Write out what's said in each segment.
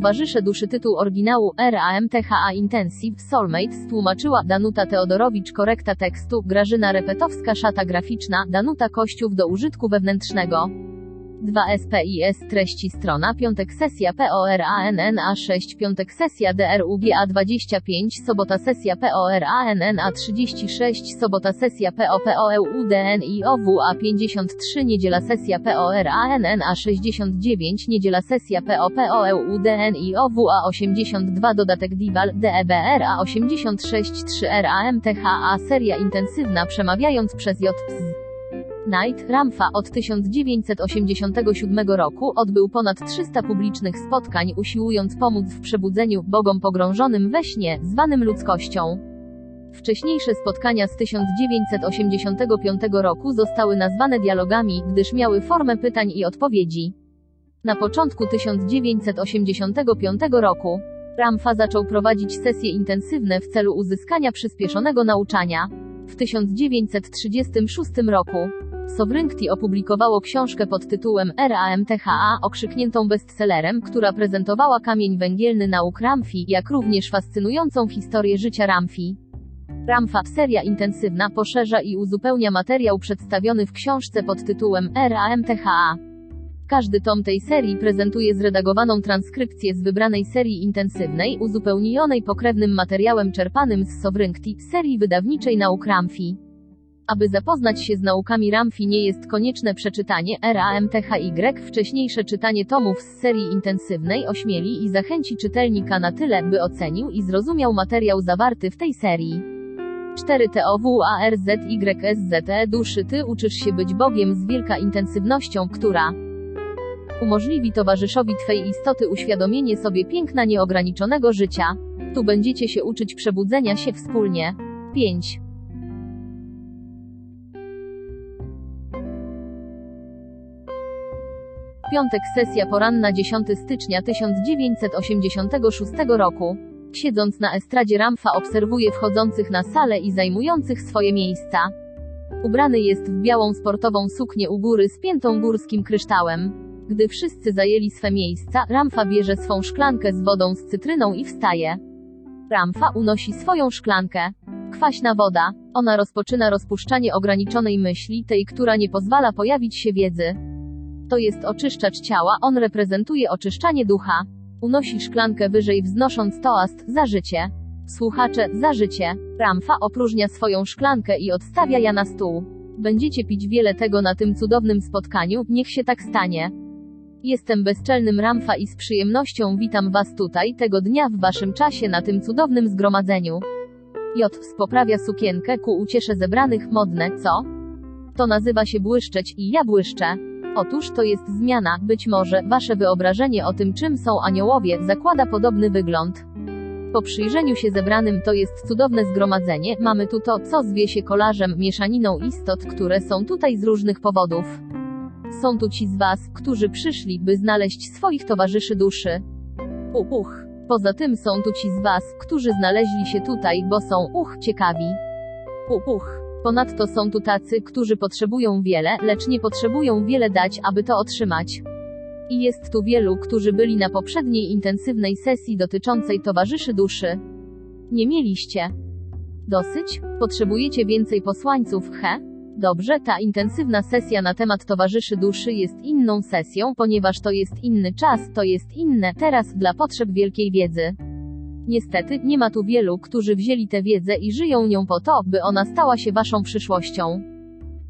Towarzysze duszy tytuł oryginału RAMTHA Intensive Soulmates tłumaczyła Danuta Teodorowicz korekta tekstu Grażyna Repetowska szata graficzna. Danuta Kościów do użytku wewnętrznego 2 SPIS treści strona piątek sesja PORANNA 6 piątek sesja DRUGA 25 sobota sesja PORANNA 36 sobota sesja POPOEUDNIOWA 53 niedziela sesja PORANNA 69 niedziela sesja POPOEUDNIOWA 82 dodatek DIVAL DEBRA 86 3 RAMTHA seria intensywna przemawiając przez J. Knight Ramfa od 1987 roku odbył ponad 300 publicznych spotkań usiłując pomóc w przebudzeniu bogom pogrążonym we śnie, zwanym ludzkością. Wcześniejsze spotkania z 1985 roku zostały nazwane dialogami, gdyż miały formę pytań i odpowiedzi. Na początku 1985 roku Ramfa zaczął prowadzić sesje intensywne w celu uzyskania przyspieszonego nauczania. W 1936 roku Sovereignty opublikowało książkę pod tytułem RAMTHA, okrzykniętą bestsellerem, która prezentowała kamień węgielny nauk Ramfi, jak również fascynującą historię życia Ramfi. Ramfa, seria intensywna, poszerza i uzupełnia materiał przedstawiony w książce pod tytułem RAMTHA. Każdy tom tej serii prezentuje zredagowaną transkrypcję z wybranej serii intensywnej, uzupełnionej pokrewnym materiałem czerpanym z Sovereignty, serii wydawniczej nauk Ramfi. Aby zapoznać się z naukami Ramfi nie jest konieczne przeczytanie RAMTHY, wcześniejsze czytanie tomów z serii intensywnej ośmieli i zachęci czytelnika na tyle, by ocenił i zrozumiał materiał zawarty w tej serii. 4 TOWARZYSZT duszy Ty uczysz się być Bogiem z wielka intensywnością, która umożliwi towarzyszowi Twej istoty uświadomienie sobie piękna nieograniczonego życia. Tu będziecie się uczyć przebudzenia się wspólnie. 5. Piątek sesja poranna 10 stycznia 1986 roku. Siedząc na estradzie Ramfa obserwuje wchodzących na salę i zajmujących swoje miejsca. Ubrany jest w białą sportową suknię u góry z piętą górskim kryształem. Gdy wszyscy zajęli swe miejsca, Ramfa bierze swą szklankę z wodą z cytryną i wstaje. Ramfa unosi swoją szklankę. Kwaśna woda. Ona rozpoczyna rozpuszczanie ograniczonej myśli, tej, która nie pozwala pojawić się wiedzy. To jest oczyszczacz ciała, on reprezentuje oczyszczanie ducha. Unosi szklankę wyżej wznosząc toast, za życie. Słuchacze, za życie. Ramfa opróżnia swoją szklankę i odstawia ja na stół. Będziecie pić wiele tego na tym cudownym spotkaniu, niech się tak stanie. Jestem bezczelnym Ramfa i z przyjemnością witam Was tutaj, tego dnia w Waszym czasie na tym cudownym zgromadzeniu. J. Poprawia sukienkę ku uciesze zebranych modne, co? To nazywa się błyszczeć i ja błyszczę. Otóż to jest zmiana, być może, wasze wyobrażenie o tym czym są aniołowie, zakłada podobny wygląd. Po przyjrzeniu się zebranym to jest cudowne zgromadzenie, mamy tu to, co zwie się kolażem, mieszaniną istot, które są tutaj z różnych powodów. Są tu ci z was, którzy przyszli, by znaleźć swoich towarzyszy duszy. Uch. Poza tym są tu ci z was, którzy znaleźli się tutaj, bo są, uch, ciekawi. Uch. Ponadto są tu tacy, którzy potrzebują wiele, lecz nie potrzebują wiele dać, aby to otrzymać. I jest tu wielu, którzy byli na poprzedniej intensywnej sesji dotyczącej towarzyszy duszy. Nie mieliście. Dosyć? Potrzebujecie więcej posłańców, he? Dobrze, ta intensywna sesja na temat towarzyszy duszy jest inną sesją, ponieważ to jest inny czas, to jest inne, teraz, dla potrzeb wielkiej wiedzy. Niestety, nie ma tu wielu, którzy wzięli tę wiedzę i żyją nią po to, by ona stała się waszą przyszłością.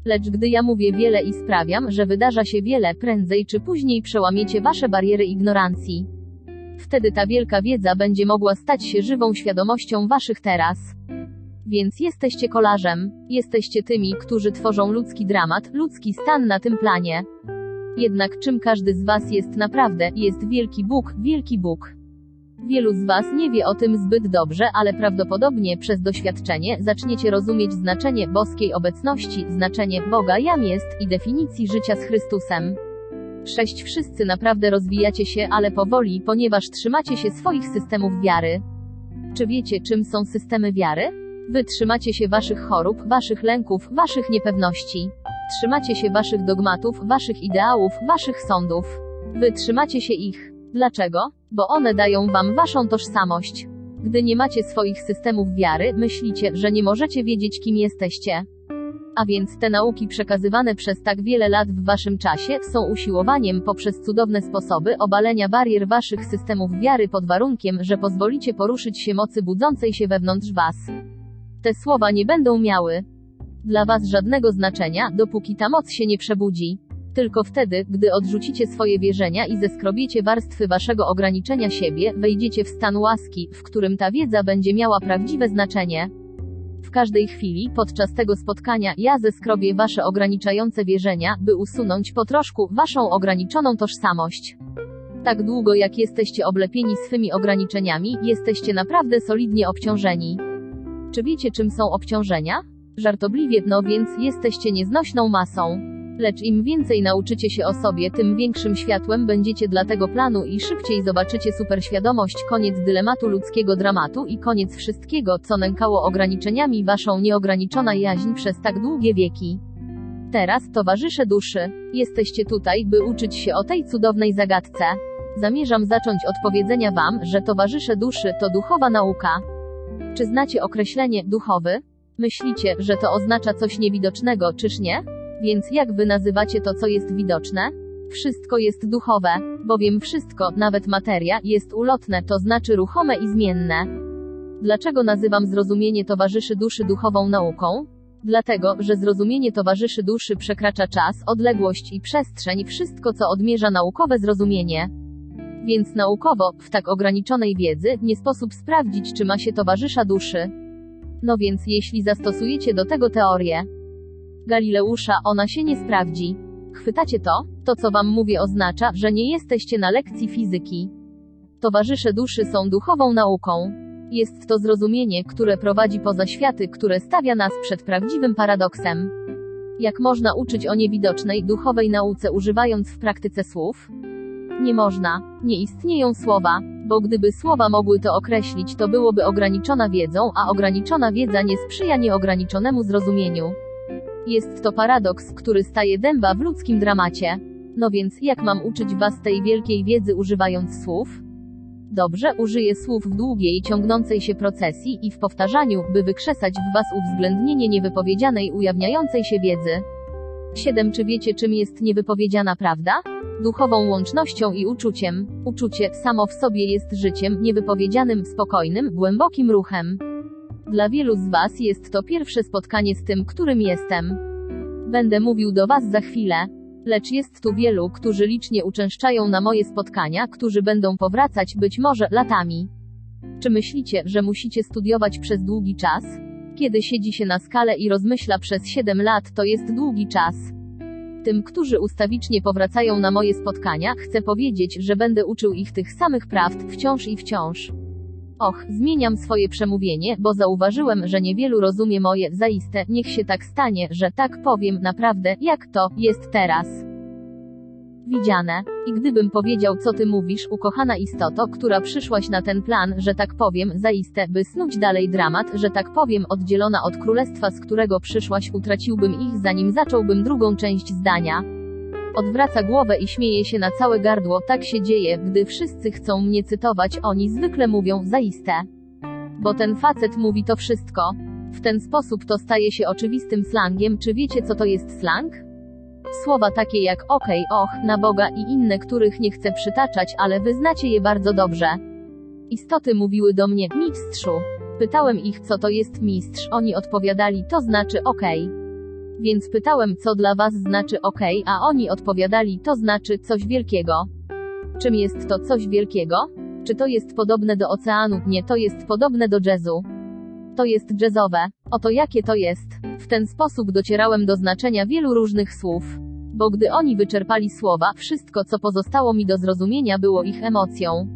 Lecz gdy ja mówię wiele i sprawiam, że wydarza się wiele, prędzej czy później przełamiecie wasze bariery ignorancji. Wtedy ta wielka wiedza będzie mogła stać się żywą świadomością waszych teraz. Więc jesteście kolarzem, jesteście tymi, którzy tworzą ludzki dramat, ludzki stan na tym planie. Jednak czym każdy z was jest naprawdę, jest wielki Bóg, wielki Bóg. Wielu z was nie wie o tym zbyt dobrze, ale prawdopodobnie przez doświadczenie zaczniecie rozumieć znaczenie boskiej obecności, znaczenie Boga jam jest i definicji życia z Chrystusem. Sześć wszyscy naprawdę rozwijacie się, ale powoli, ponieważ trzymacie się swoich systemów wiary. Czy wiecie, czym są systemy wiary? Wy trzymacie się waszych chorób, waszych lęków, waszych niepewności. Trzymacie się waszych dogmatów, waszych ideałów, waszych sądów. Wy trzymacie się ich. Dlaczego? Bo one dają wam waszą tożsamość. Gdy nie macie swoich systemów wiary, myślicie, że nie możecie wiedzieć, kim jesteście. A więc te nauki przekazywane przez tak wiele lat w waszym czasie są usiłowaniem poprzez cudowne sposoby obalenia barier waszych systemów wiary pod warunkiem, że pozwolicie poruszyć się mocy budzącej się wewnątrz was. Te słowa nie będą miały dla was żadnego znaczenia, dopóki ta moc się nie przebudzi. Tylko wtedy, gdy odrzucicie swoje wierzenia i zeskrobiecie warstwy waszego ograniczenia siebie, wejdziecie w stan łaski, w którym ta wiedza będzie miała prawdziwe znaczenie. W każdej chwili, podczas tego spotkania, ja zeskrobię wasze ograniczające wierzenia, by usunąć po troszku waszą ograniczoną tożsamość. Tak długo jak jesteście oblepieni swymi ograniczeniami, jesteście naprawdę solidnie obciążeni. Czy wiecie czym są obciążenia? Żartobliwie, no więc, jesteście nieznośną masą. Lecz im więcej nauczycie się o sobie, tym większym światłem będziecie dla tego planu i szybciej zobaczycie superświadomość, koniec dylematu ludzkiego dramatu i koniec wszystkiego, co nękało ograniczeniami waszą nieograniczona jaźń przez tak długie wieki. Teraz, towarzysze duszy, jesteście tutaj, by uczyć się o tej cudownej zagadce. Zamierzam zacząć od powiedzenia wam, że towarzysze duszy to duchowa nauka. Czy znacie określenie duchowy? Myślicie, że to oznacza coś niewidocznego, czyż nie? Więc jak wy nazywacie to, co jest widoczne? Wszystko jest duchowe, bowiem wszystko, nawet materia, jest ulotne, to znaczy ruchome i zmienne. Dlaczego nazywam zrozumienie towarzyszy duszy duchową nauką? Dlatego, że zrozumienie towarzyszy duszy przekracza czas, odległość i przestrzeń, wszystko co odmierza naukowe zrozumienie. Więc naukowo, w tak ograniczonej wiedzy, nie sposób sprawdzić, czy ma się towarzysza duszy. No więc, jeśli zastosujecie do tego teorię, Galileusza, ona się nie sprawdzi. Chwytacie to? To co wam mówię oznacza, że nie jesteście na lekcji fizyki. Towarzysze duszy są duchową nauką. Jest to zrozumienie, które prowadzi poza światy, które stawia nas przed prawdziwym paradoksem. Jak można uczyć o niewidocznej, duchowej nauce używając w praktyce słów? Nie można. Nie istnieją słowa, bo gdyby słowa mogły to określić, to byłoby ograniczona wiedzą, a ograniczona wiedza nie sprzyja nieograniczonemu zrozumieniu. Jest to paradoks, który staje dęba w ludzkim dramacie. No więc, jak mam uczyć was tej wielkiej wiedzy używając słów? Dobrze, użyję słów w długiej, ciągnącej się procesji i w powtarzaniu, by wykrzesać w was uwzględnienie niewypowiedzianej, ujawniającej się wiedzy. 7. Czy wiecie, czym jest niewypowiedziana prawda? Duchową łącznością i uczuciem. Uczucie samo w sobie jest życiem, niewypowiedzianym, spokojnym, głębokim ruchem. Dla wielu z Was jest to pierwsze spotkanie z tym, którym jestem. Będę mówił do Was za chwilę. Lecz jest tu wielu, którzy licznie uczęszczają na moje spotkania, którzy będą powracać być może latami. Czy myślicie, że musicie studiować przez długi czas? Kiedy siedzi się na skale i rozmyśla przez 7 lat, to jest długi czas. Tym, którzy ustawicznie powracają na moje spotkania, chcę powiedzieć, że będę uczył ich tych samych prawd wciąż i wciąż. Och, zmieniam swoje przemówienie, bo zauważyłem, że niewielu rozumie moje, zaiste, niech się tak stanie, że tak powiem, naprawdę, jak to, jest teraz. Widziane. I gdybym powiedział, co ty mówisz, ukochana istoto, która przyszłaś na ten plan, że tak powiem, zaiste, by snuć dalej dramat, że tak powiem, oddzielona od królestwa, z którego przyszłaś, utraciłbym ich, zanim zacząłbym drugą część zdania. Odwraca głowę i śmieje się na całe gardło, tak się dzieje, gdy wszyscy chcą mnie cytować, oni zwykle mówią, zaiste. Bo ten facet mówi to wszystko. W ten sposób to staje się oczywistym slangiem, czy wiecie co to jest slang? Słowa takie jak okay, och, na Boga i inne, których nie chcę przytaczać, ale wy znacie je bardzo dobrze. Istoty mówiły do mnie, mistrzu. Pytałem ich, co to jest mistrz, oni odpowiadali, to znaczy okej. Więc pytałem, co dla was znaczy okej, a oni odpowiadali, to znaczy coś wielkiego. Czym jest to coś wielkiego? Czy to jest podobne do oceanu? Nie, to jest podobne do jazzu. To jest jazzowe. Oto jakie to jest. W ten sposób docierałem do znaczenia wielu różnych słów. Bo gdy oni wyczerpali słowa, wszystko co pozostało mi do zrozumienia było ich emocją.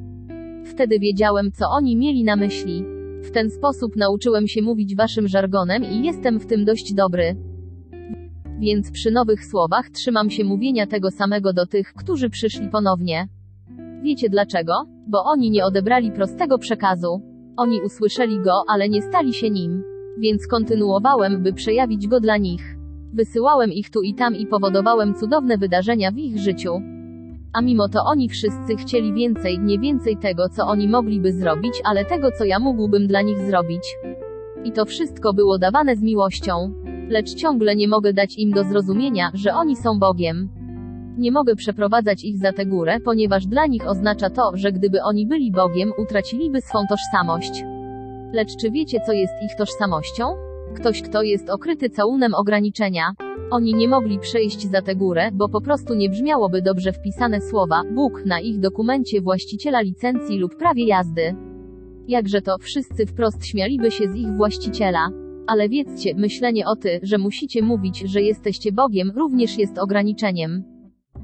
Wtedy wiedziałem, co oni mieli na myśli. W ten sposób nauczyłem się mówić waszym żargonem i jestem w tym dość dobry. Więc przy nowych słowach trzymam się mówienia tego samego do tych, którzy przyszli ponownie. Wiecie dlaczego? Bo oni nie odebrali prostego przekazu. Oni usłyszeli go, ale nie stali się nim. Więc kontynuowałem, by przejawić go dla nich. Wysyłałem ich tu i tam i powodowałem cudowne wydarzenia w ich życiu. A mimo to oni wszyscy chcieli więcej, nie więcej tego, co oni mogliby zrobić, ale tego, co ja mógłbym dla nich zrobić. I to wszystko było dawane z miłością. Lecz ciągle nie mogę dać im do zrozumienia, że oni są Bogiem. Nie mogę przeprowadzać ich za tę górę, ponieważ dla nich oznacza to, że gdyby oni byli Bogiem, utraciliby swą tożsamość. Lecz czy wiecie, co jest ich tożsamością? Ktoś, kto jest okryty całunem ograniczenia. Oni nie mogli przejść za tę górę, bo po prostu nie brzmiałoby dobrze wpisane słowa Bóg na ich dokumencie właściciela licencji lub prawie jazdy. Jakże to, wszyscy wprost śmialiby się z ich właściciela. Ale wiedzcie, myślenie o ty, że musicie mówić, że jesteście Bogiem, również jest ograniczeniem.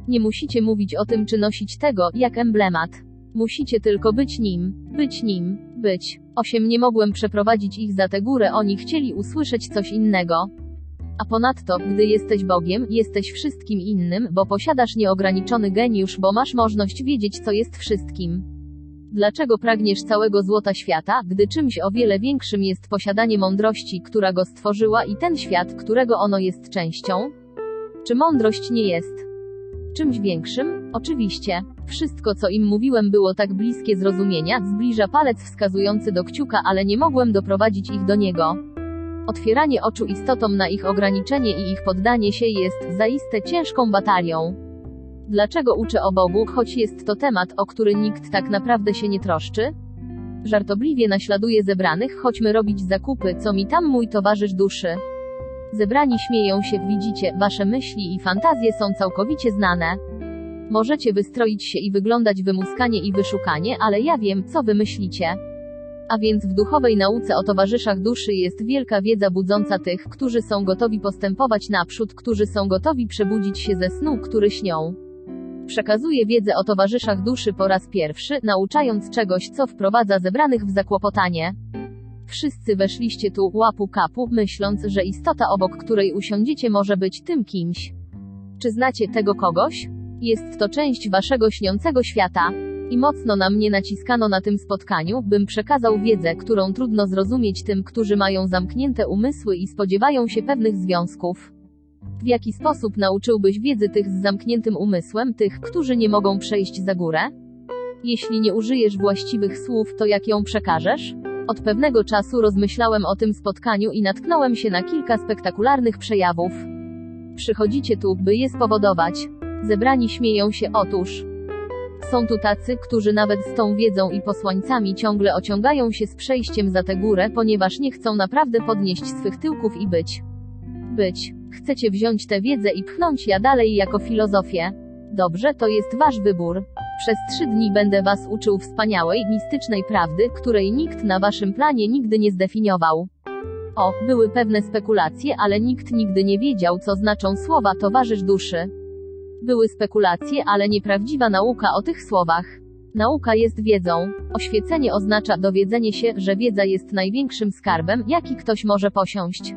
Nie musicie mówić o tym czy nosić tego, jak emblemat. Musicie tylko być nim, być nim, być. Osiem nie mogłem przeprowadzić ich za tę górę, oni chcieli usłyszeć coś innego. A ponadto, gdy jesteś Bogiem, jesteś wszystkim innym, bo posiadasz nieograniczony geniusz, bo masz możliwość wiedzieć, co jest wszystkim. Dlaczego pragniesz całego złota świata, gdy czymś o wiele większym jest posiadanie mądrości, która go stworzyła i ten świat, którego ono jest częścią? Czy mądrość nie jest czymś większym? Oczywiście. Wszystko, co im mówiłem, było tak bliskie zrozumienia, zbliża palec wskazujący do kciuka, ale nie mogłem doprowadzić ich do niego. Otwieranie oczu istotom na ich ograniczenie i ich poddanie się jest zaiste ciężką batalią. Dlaczego uczę o Bogu, choć jest to temat, o który nikt tak naprawdę się nie troszczy? Żartobliwie naśladuję zebranych, chodźmy robić zakupy, co mi tam mój towarzysz duszy. Zebrani śmieją się, widzicie, wasze myśli i fantazje są całkowicie znane. Możecie wystroić się i wyglądać wymuskanie i wyszukanie, ale ja wiem, co wy myślicie. A więc w duchowej nauce o towarzyszach duszy jest wielka wiedza budząca tych, którzy są gotowi postępować naprzód, którzy są gotowi przebudzić się ze snu, który śnią. Przekazuję wiedzę o towarzyszach duszy po raz pierwszy, nauczając czegoś, co wprowadza zebranych w zakłopotanie. Wszyscy weszliście tu, łapu kapu, myśląc, że istota obok której usiądziecie może być tym kimś. Czy znacie tego kogoś? Jest to część waszego śniącego świata. I mocno na mnie naciskano na tym spotkaniu, bym przekazał wiedzę, którą trudno zrozumieć tym, którzy mają zamknięte umysły i spodziewają się pewnych związków. W jaki sposób nauczyłbyś wiedzy tych z zamkniętym umysłem, tych, którzy nie mogą przejść za górę? Jeśli nie użyjesz właściwych słów, to jak ją przekażesz? Od pewnego czasu rozmyślałem o tym spotkaniu i natknąłem się na kilka spektakularnych przejawów. Przychodzicie tu, by je spowodować. Zebrani śmieją się, otóż. Są tu tacy, którzy nawet z tą wiedzą i posłańcami ciągle ociągają się z przejściem za tę górę, ponieważ nie chcą naprawdę podnieść swych tyłków i być. Być. Chcecie wziąć tę wiedzę i pchnąć ja dalej jako filozofię. Dobrze, to jest wasz wybór. Przez trzy dni będę was uczył wspaniałej, mistycznej prawdy, której nikt na waszym planie nigdy nie zdefiniował. O, były pewne spekulacje, ale nikt nigdy nie wiedział, co znaczą słowa towarzysz duszy. Były spekulacje, ale nieprawdziwa nauka o tych słowach. Nauka jest wiedzą. Oświecenie oznacza dowiedzenie się, że wiedza jest największym skarbem, jaki ktoś może posiąść.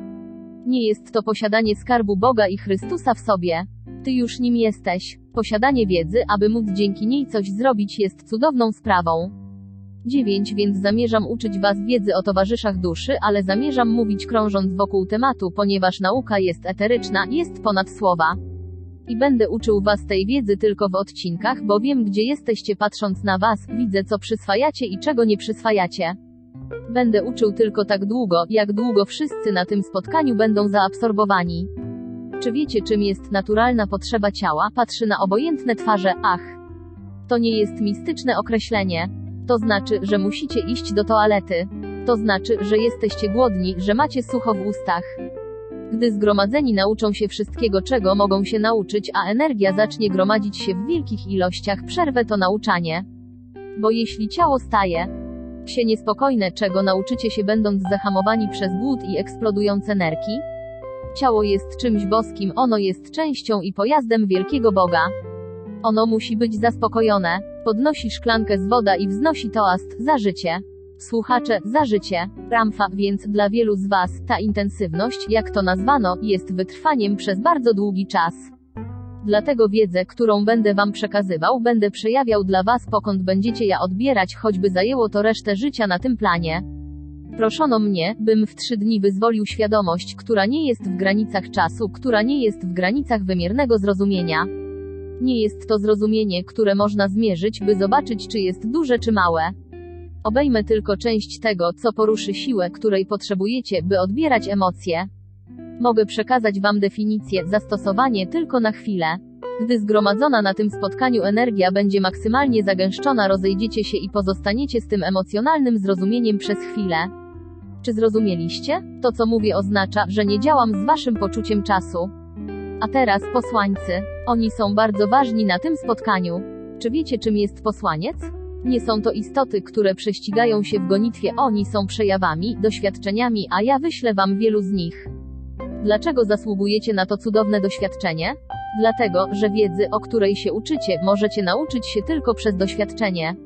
Nie jest to posiadanie skarbu Boga i Chrystusa w sobie. Ty już nim jesteś. Posiadanie wiedzy, aby móc dzięki niej coś zrobić, jest cudowną sprawą. 9 Więc zamierzam uczyć Was wiedzy o towarzyszach duszy, ale zamierzam mówić krążąc wokół tematu, ponieważ nauka jest eteryczna, jest ponad słowa. I będę uczył Was tej wiedzy tylko w odcinkach, bo wiem, gdzie jesteście patrząc na Was, widzę co przyswajacie i czego nie przyswajacie. Będę uczył tylko tak długo, jak długo wszyscy na tym spotkaniu będą zaabsorbowani. Czy wiecie, czym jest naturalna potrzeba ciała? Patrzy na obojętne twarze, ach. To nie jest mistyczne określenie. To znaczy, że musicie iść do toalety. To znaczy, że jesteście głodni, że macie sucho w ustach. Gdy zgromadzeni nauczą się wszystkiego, czego mogą się nauczyć, a energia zacznie gromadzić się w wielkich ilościach, przerwę to nauczanie. Bo jeśli ciało staje się niespokojne, czego nauczycie się będąc zahamowani przez głód i eksplodujące nerki? Ciało jest czymś boskim, ono jest częścią i pojazdem wielkiego Boga. Ono musi być zaspokojone. Podnosi szklankę z woda i wznosi toast za życie. Słuchacze, za życie. Ramfa, więc dla wielu z Was ta intensywność, jak to nazwano, jest wytrwaniem przez bardzo długi czas. Dlatego wiedzę, którą będę Wam przekazywał, będę przejawiał dla Was, pokąd będziecie ja odbierać, choćby zajęło to resztę życia na tym planie. Proszono mnie, bym w trzy dni wyzwolił świadomość, która nie jest w granicach czasu, która nie jest w granicach wymiernego zrozumienia. Nie jest to zrozumienie, które można zmierzyć, by zobaczyć, czy jest duże czy małe. Obejmę tylko część tego, co poruszy siłę, której potrzebujecie, by odbierać emocje. Mogę przekazać Wam definicję, zastosowanie tylko na chwilę. Gdy zgromadzona na tym spotkaniu energia będzie maksymalnie zagęszczona, rozejdziecie się i pozostaniecie z tym emocjonalnym zrozumieniem przez chwilę. Czy zrozumieliście? To, co mówię, oznacza, że nie działam z Waszym poczuciem czasu. A teraz posłańcy. Oni są bardzo ważni na tym spotkaniu. Czy wiecie, czym jest posłaniec? Nie są to istoty, które prześcigają się w gonitwie, oni są przejawami, doświadczeniami, a ja wyślę wam wielu z nich. Dlaczego zasługujecie na to cudowne doświadczenie? Dlatego, że wiedzy, o której się uczycie, możecie nauczyć się tylko przez doświadczenie.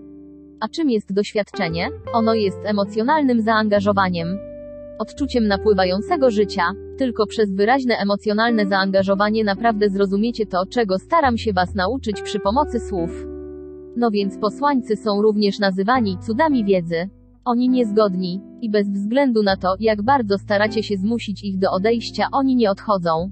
A czym jest doświadczenie? Ono jest emocjonalnym zaangażowaniem. Odczuciem napływającego życia. Tylko przez wyraźne emocjonalne zaangażowanie naprawdę zrozumiecie to, czego staram się Was nauczyć przy pomocy słów. No więc posłańcy są również nazywani cudami wiedzy. Oni niezgodni. I bez względu na to, jak bardzo staracie się zmusić ich do odejścia, oni nie odchodzą.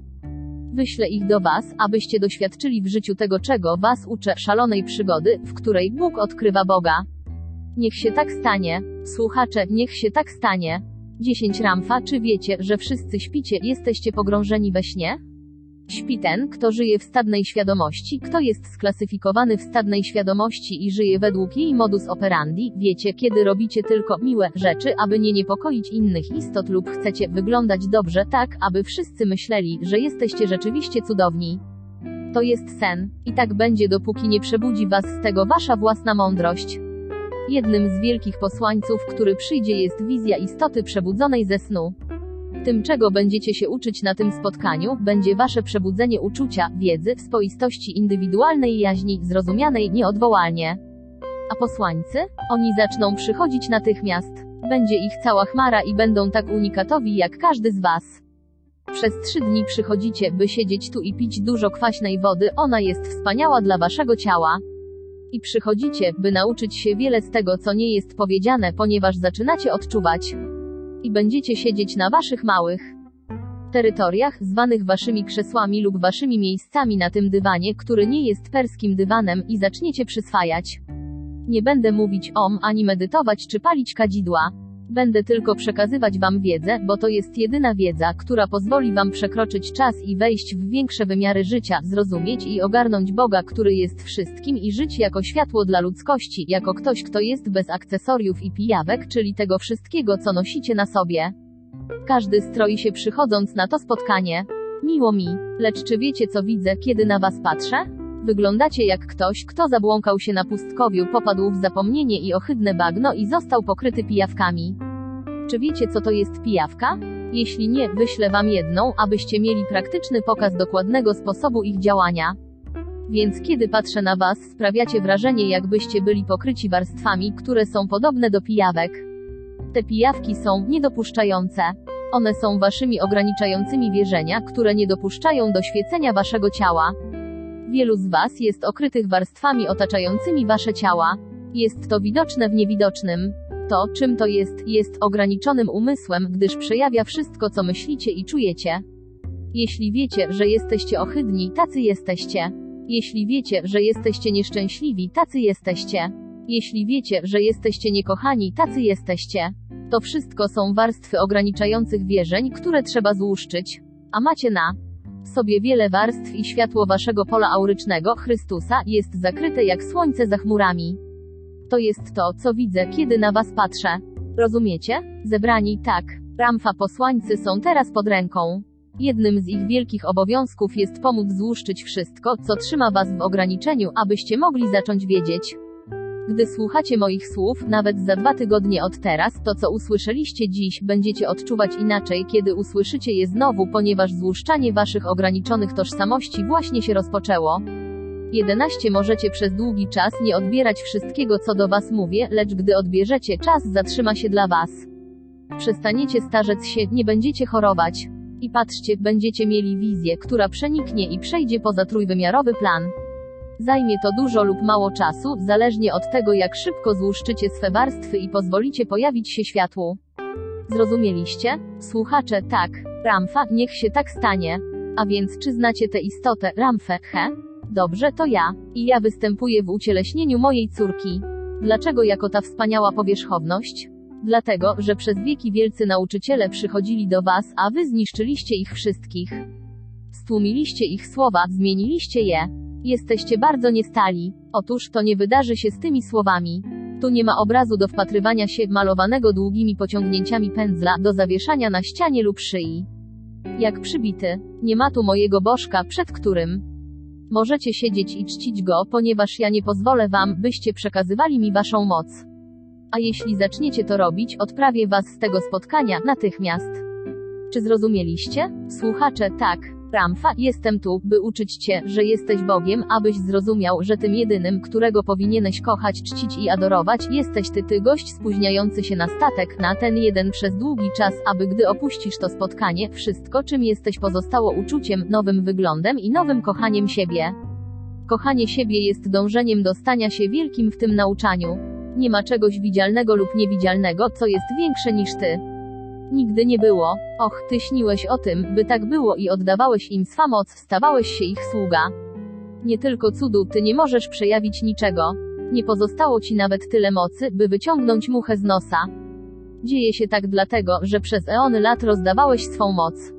Wyślę ich do Was, abyście doświadczyli w życiu tego, czego Was uczę, szalonej przygody, w której Bóg odkrywa Boga. Niech się tak stanie. Słuchacze, niech się tak stanie. 10 Ramfa, czy wiecie, że wszyscy śpicie, jesteście pogrążeni we śnie? Śpi ten, kto żyje w stadnej świadomości, kto jest sklasyfikowany w stadnej świadomości i żyje według jej modus operandi, wiecie, kiedy robicie tylko miłe rzeczy, aby nie niepokoić innych istot lub chcecie wyglądać dobrze tak, aby wszyscy myśleli, że jesteście rzeczywiście cudowni. To jest sen. I tak będzie dopóki nie przebudzi was z tego wasza własna mądrość. Jednym z wielkich posłańców, który przyjdzie jest wizja istoty przebudzonej ze snu. Tym, czego będziecie się uczyć na tym spotkaniu, będzie wasze przebudzenie uczucia, wiedzy, swoistości indywidualnej jaźni, zrozumianej nieodwołalnie. A posłańcy? Oni zaczną przychodzić natychmiast. Będzie ich cała chmara i będą tak unikatowi jak każdy z was. Przez trzy dni przychodzicie, by siedzieć tu i pić dużo kwaśnej wody, ona jest wspaniała dla waszego ciała. I przychodzicie, by nauczyć się wiele z tego, co nie jest powiedziane, ponieważ zaczynacie odczuwać. I będziecie siedzieć na waszych małych terytoriach, zwanych waszymi krzesłami lub waszymi miejscami na tym dywanie, który nie jest perskim dywanem, i zaczniecie przyswajać. Nie będę mówić om, ani medytować czy palić kadzidła. Będę tylko przekazywać Wam wiedzę, bo to jest jedyna wiedza, która pozwoli Wam przekroczyć czas i wejść w większe wymiary życia, zrozumieć i ogarnąć Boga, który jest wszystkim i żyć jako światło dla ludzkości, jako ktoś, kto jest bez akcesoriów i pijawek, czyli tego wszystkiego, co nosicie na sobie. Każdy stroi się przychodząc na to spotkanie. Miło mi, lecz czy wiecie, co widzę, kiedy na Was patrzę? Wyglądacie jak ktoś, kto zabłąkał się na pustkowiu, popadł w zapomnienie i ohydne bagno i został pokryty pijawkami. Czy wiecie, co to jest pijawka? Jeśli nie, wyślę wam jedną, abyście mieli praktyczny pokaz dokładnego sposobu ich działania. Więc kiedy patrzę na was, sprawiacie wrażenie, jakbyście byli pokryci warstwami, które są podobne do pijawek. Te pijawki są niedopuszczające. One są waszymi ograniczającymi wierzenia, które nie dopuszczają do świecenia waszego ciała. Wielu z Was jest okrytych warstwami otaczającymi Wasze ciała. Jest to widoczne w niewidocznym. To, czym to jest, jest ograniczonym umysłem, gdyż przejawia wszystko, co myślicie i czujecie. Jeśli wiecie, że jesteście ohydni, tacy jesteście. Jeśli wiecie, że jesteście nieszczęśliwi, tacy jesteście. Jeśli wiecie, że jesteście niekochani, tacy jesteście. To wszystko są warstwy ograniczających wierzeń, które trzeba złuszczyć. A macie na sobie wiele warstw i światło waszego pola aurycznego, Chrystusa, jest zakryte jak słońce za chmurami. To jest to, co widzę, kiedy na was patrzę. Rozumiecie? Zebrani, tak. Ramfa posłańcy są teraz pod ręką. Jednym z ich wielkich obowiązków jest pomóc złuszczyć wszystko, co trzyma was w ograniczeniu, abyście mogli zacząć wiedzieć. Gdy słuchacie moich słów, nawet za dwa tygodnie od teraz, to co usłyszeliście dziś, będziecie odczuwać inaczej, kiedy usłyszycie je znowu, ponieważ złuszczanie waszych ograniczonych tożsamości właśnie się rozpoczęło. 11 Możecie przez długi czas nie odbierać wszystkiego, co do was mówię, lecz gdy odbierzecie, czas zatrzyma się dla was. Przestaniecie starzec się, nie będziecie chorować. I patrzcie, będziecie mieli wizję, która przeniknie i przejdzie poza trójwymiarowy plan. Zajmie to dużo lub mało czasu, zależnie od tego, jak szybko złuszczycie swe warstwy i pozwolicie pojawić się światłu. Zrozumieliście? Słuchacze, tak. Ramfa, niech się tak stanie. A więc, czy znacie tę istotę, Ramfę, he? Dobrze, to ja. I ja występuję w ucieleśnieniu mojej córki. Dlaczego jako ta wspaniała powierzchowność? Dlatego, że przez wieki wielcy nauczyciele przychodzili do was, a wy zniszczyliście ich wszystkich. Stłumiliście ich słowa, zmieniliście je. Jesteście bardzo niestali. Otóż to nie wydarzy się z tymi słowami. Tu nie ma obrazu do wpatrywania się, malowanego długimi pociągnięciami pędzla, do zawieszania na ścianie lub szyi. Jak przybity. Nie ma tu mojego bożka, przed którym możecie siedzieć i czcić go, ponieważ ja nie pozwolę wam, byście przekazywali mi waszą moc. A jeśli zaczniecie to robić, odprawię was z tego spotkania natychmiast. Czy zrozumieliście? Słuchacze, tak. Ramfa, jestem tu, by uczyć cię, że jesteś Bogiem, abyś zrozumiał, że tym jedynym, którego powinieneś kochać, czcić i adorować, jesteś ty, ty gość spóźniający się na statek, na ten jeden przez długi czas, aby gdy opuścisz to spotkanie, wszystko czym jesteś pozostało uczuciem, nowym wyglądem i nowym kochaniem siebie. Kochanie siebie jest dążeniem do stania się wielkim w tym nauczaniu. Nie ma czegoś widzialnego lub niewidzialnego, co jest większe niż ty. Nigdy nie było. Och, ty śniłeś o tym, by tak było i oddawałeś im swa moc, stawałeś się ich sługa. Nie tylko cudu, ty nie możesz przejawić niczego. Nie pozostało ci nawet tyle mocy, by wyciągnąć muchę z nosa. Dzieje się tak dlatego, że przez eony lat rozdawałeś swą moc.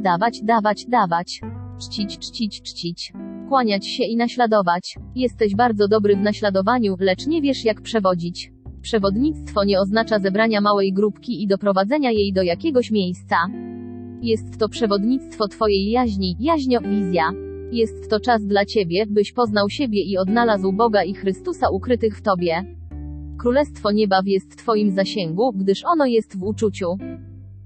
Dawać, dawać, dawać. Czcić, czcić, czcić. Kłaniać się i naśladować. Jesteś bardzo dobry w naśladowaniu, lecz nie wiesz jak przewodzić. Przewodnictwo nie oznacza zebrania małej grupki i doprowadzenia jej do jakiegoś miejsca. Jest to przewodnictwo Twojej jaźni, jaźnio, wizja. Jest to czas dla Ciebie, byś poznał siebie i odnalazł Boga i Chrystusa ukrytych w Tobie. Królestwo Niebaw jest Twoim zasięgu, gdyż ono jest w uczuciu.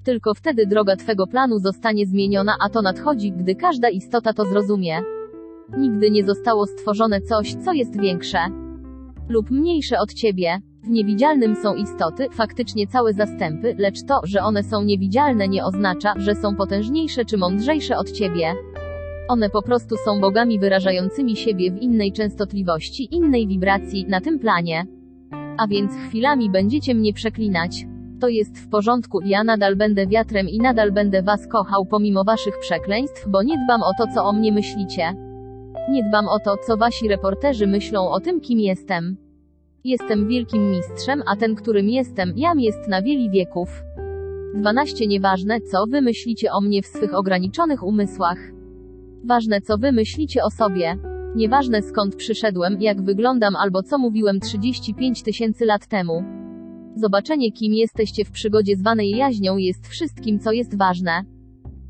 Tylko wtedy droga Twego planu zostanie zmieniona, a to nadchodzi, gdy każda istota to zrozumie. Nigdy nie zostało stworzone coś, co jest większe lub mniejsze od Ciebie. Niewidzialnym są istoty, faktycznie całe zastępy, lecz to, że one są niewidzialne nie oznacza, że są potężniejsze czy mądrzejsze od ciebie. One po prostu są bogami wyrażającymi siebie w innej częstotliwości, innej wibracji, na tym planie. A więc chwilami będziecie mnie przeklinać. To jest w porządku, ja nadal będę wiatrem i nadal będę was kochał pomimo waszych przekleństw, bo nie dbam o to, co o mnie myślicie. Nie dbam o to, co wasi reporterzy myślą o tym, kim jestem. Jestem wielkim mistrzem, a ten, którym jestem, jam jest na wieli wieków. 12. Nieważne, co wy myślicie o mnie w swych ograniczonych umysłach. Ważne, co wy myślicie o sobie. Nieważne skąd przyszedłem, jak wyglądam albo co mówiłem 35 tysięcy lat temu. Zobaczenie, kim jesteście w przygodzie zwanej jaźnią, jest wszystkim, co jest ważne.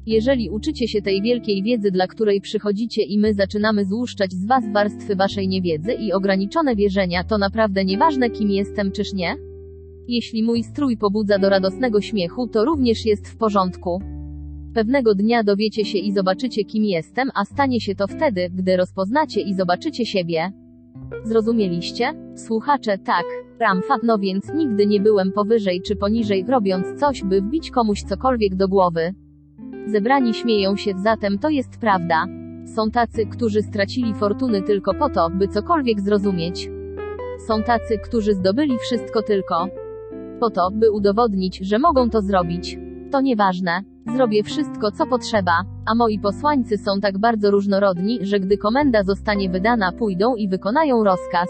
Jeżeli uczycie się tej wielkiej wiedzy, dla której przychodzicie i my zaczynamy złuszczać z was warstwy waszej niewiedzy i ograniczone wierzenia, to naprawdę nieważne kim jestem czyż nie? Jeśli mój strój pobudza do radosnego śmiechu, to również jest w porządku. Pewnego dnia dowiecie się i zobaczycie kim jestem, a stanie się to wtedy, gdy rozpoznacie i zobaczycie siebie. Zrozumieliście? Słuchacze, tak. Ramfa, no więc nigdy nie byłem powyżej czy poniżej, robiąc coś, by wbić komuś cokolwiek do głowy. Zebrani śmieją się, zatem to jest prawda. Są tacy, którzy stracili fortuny tylko po to, by cokolwiek zrozumieć. Są tacy, którzy zdobyli wszystko tylko po to, by udowodnić, że mogą to zrobić. To nieważne. Zrobię wszystko, co potrzeba, a moi posłańcy są tak bardzo różnorodni, że gdy komenda zostanie wydana, pójdą i wykonają rozkaz.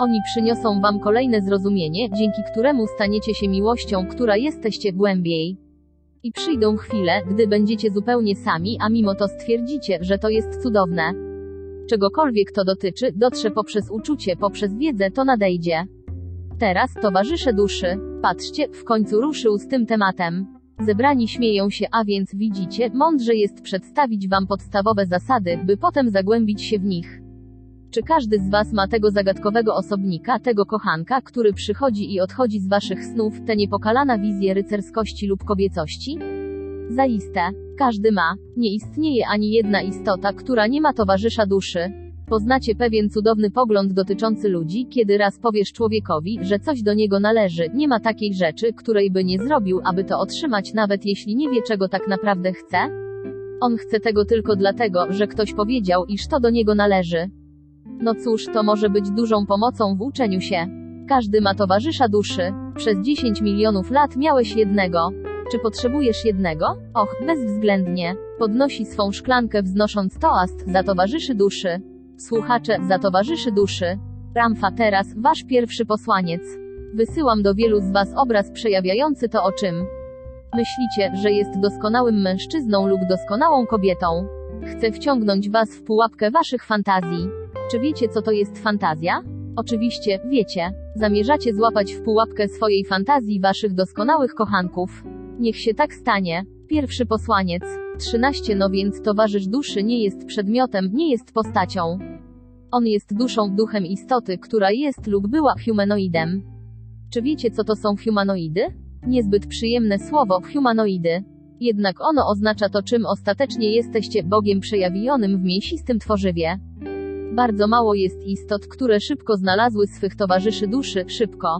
Oni przyniosą wam kolejne zrozumienie, dzięki któremu staniecie się miłością, która jesteście głębiej. I przyjdą chwile, gdy będziecie zupełnie sami, a mimo to stwierdzicie, że to jest cudowne. Czegokolwiek to dotyczy, dotrze poprzez uczucie, poprzez wiedzę, to nadejdzie. Teraz, towarzysze duszy, patrzcie, w końcu ruszył z tym tematem. Zebrani śmieją się, a więc widzicie, mądrze jest przedstawić wam podstawowe zasady, by potem zagłębić się w nich. Czy każdy z was ma tego zagadkowego osobnika, tego kochanka, który przychodzi i odchodzi z waszych snów, tę niepokalana wizję rycerskości lub kobiecości? Zaiste, każdy ma. Nie istnieje ani jedna istota, która nie ma towarzysza duszy. Poznacie pewien cudowny pogląd dotyczący ludzi, kiedy raz powiesz człowiekowi, że coś do niego należy, nie ma takiej rzeczy, której by nie zrobił, aby to otrzymać, nawet jeśli nie wie, czego tak naprawdę chce? On chce tego tylko dlatego, że ktoś powiedział, iż to do niego należy. No cóż, to może być dużą pomocą w uczeniu się. Każdy ma towarzysza duszy. Przez 10 milionów lat miałeś jednego. Czy potrzebujesz jednego? Och, bezwzględnie. Podnosi swą szklankę wznosząc toast za towarzyszy duszy. Słuchacze, za towarzyszy duszy. Ramfa teraz, wasz pierwszy posłaniec. Wysyłam do wielu z was obraz przejawiający to o czym. Myślicie, że jest doskonałym mężczyzną lub doskonałą kobietą. Chcę wciągnąć was w pułapkę waszych fantazji. Czy wiecie, co to jest fantazja? Oczywiście, wiecie. Zamierzacie złapać w pułapkę swojej fantazji waszych doskonałych kochanków. Niech się tak stanie. Pierwszy posłaniec. 13 No więc towarzysz duszy nie jest przedmiotem, nie jest postacią. On jest duszą, duchem istoty, która jest lub była humanoidem. Czy wiecie, co to są humanoidy? Niezbyt przyjemne słowo, humanoidy. Jednak ono oznacza to, czym ostatecznie jesteście, Bogiem przejawionym w mięsistym tworzywie. Bardzo mało jest istot, które szybko znalazły swych towarzyszy duszy, szybko.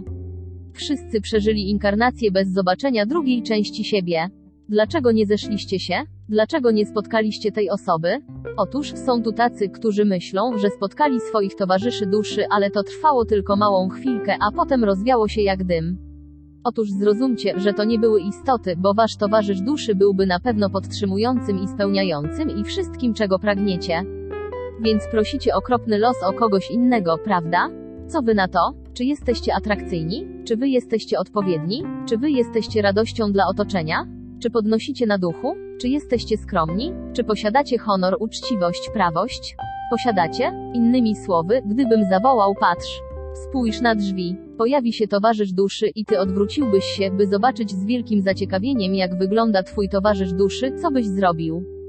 Wszyscy przeżyli inkarnację bez zobaczenia drugiej części siebie. Dlaczego nie zeszliście się? Dlaczego nie spotkaliście tej osoby? Otóż są tu tacy, którzy myślą, że spotkali swoich towarzyszy duszy, ale to trwało tylko małą chwilkę, a potem rozwiało się jak dym. Otóż zrozumcie, że to nie były istoty, bo wasz towarzysz duszy byłby na pewno podtrzymującym i spełniającym i wszystkim, czego pragniecie. Więc prosicie okropny los o kogoś innego, prawda? Co wy na to? Czy jesteście atrakcyjni? Czy wy jesteście odpowiedni? Czy wy jesteście radością dla otoczenia? Czy podnosicie na duchu? Czy jesteście skromni? Czy posiadacie honor, uczciwość, prawość? Posiadacie? Innymi słowy, gdybym zawołał, patrz. Spójrz na drzwi. Pojawi się towarzysz duszy i ty odwróciłbyś się, by zobaczyć z wielkim zaciekawieniem, jak wygląda twój towarzysz duszy, co byś zrobił.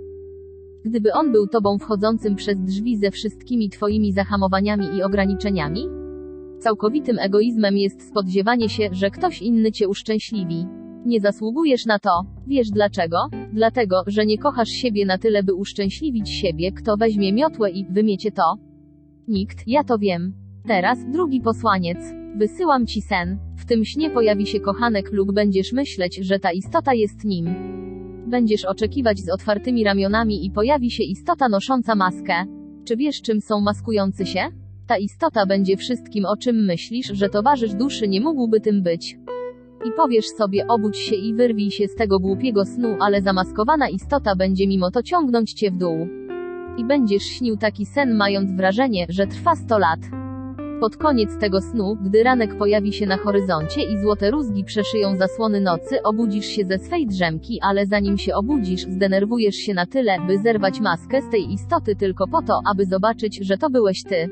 Gdyby on był tobą wchodzącym przez drzwi ze wszystkimi twoimi zahamowaniami i ograniczeniami? Całkowitym egoizmem jest spodziewanie się, że ktoś inny cię uszczęśliwi. Nie zasługujesz na to. Wiesz dlaczego? Dlatego, że nie kochasz siebie na tyle, by uszczęśliwić siebie, kto weźmie miotłę i wymiecie to. Nikt, ja to wiem. Teraz, drugi posłaniec. Wysyłam ci sen. W tym śnie pojawi się kochanek lub będziesz myśleć, że ta istota jest nim. Będziesz oczekiwać z otwartymi ramionami i pojawi się istota nosząca maskę. Czy wiesz, czym są maskujący się? Ta istota będzie wszystkim, o czym myślisz, że towarzysz duszy nie mógłby tym być. I powiesz sobie, obudź się i wyrwij się z tego głupiego snu, ale zamaskowana istota będzie mimo to ciągnąć cię w dół. I będziesz śnił taki sen, mając wrażenie, że trwa 100 lat. Pod koniec tego snu, gdy ranek pojawi się na horyzoncie i złote rózgi przeszyją zasłony nocy, obudzisz się ze swej drzemki, ale zanim się obudzisz, zdenerwujesz się na tyle, by zerwać maskę z tej istoty tylko po to, aby zobaczyć, że to byłeś ty.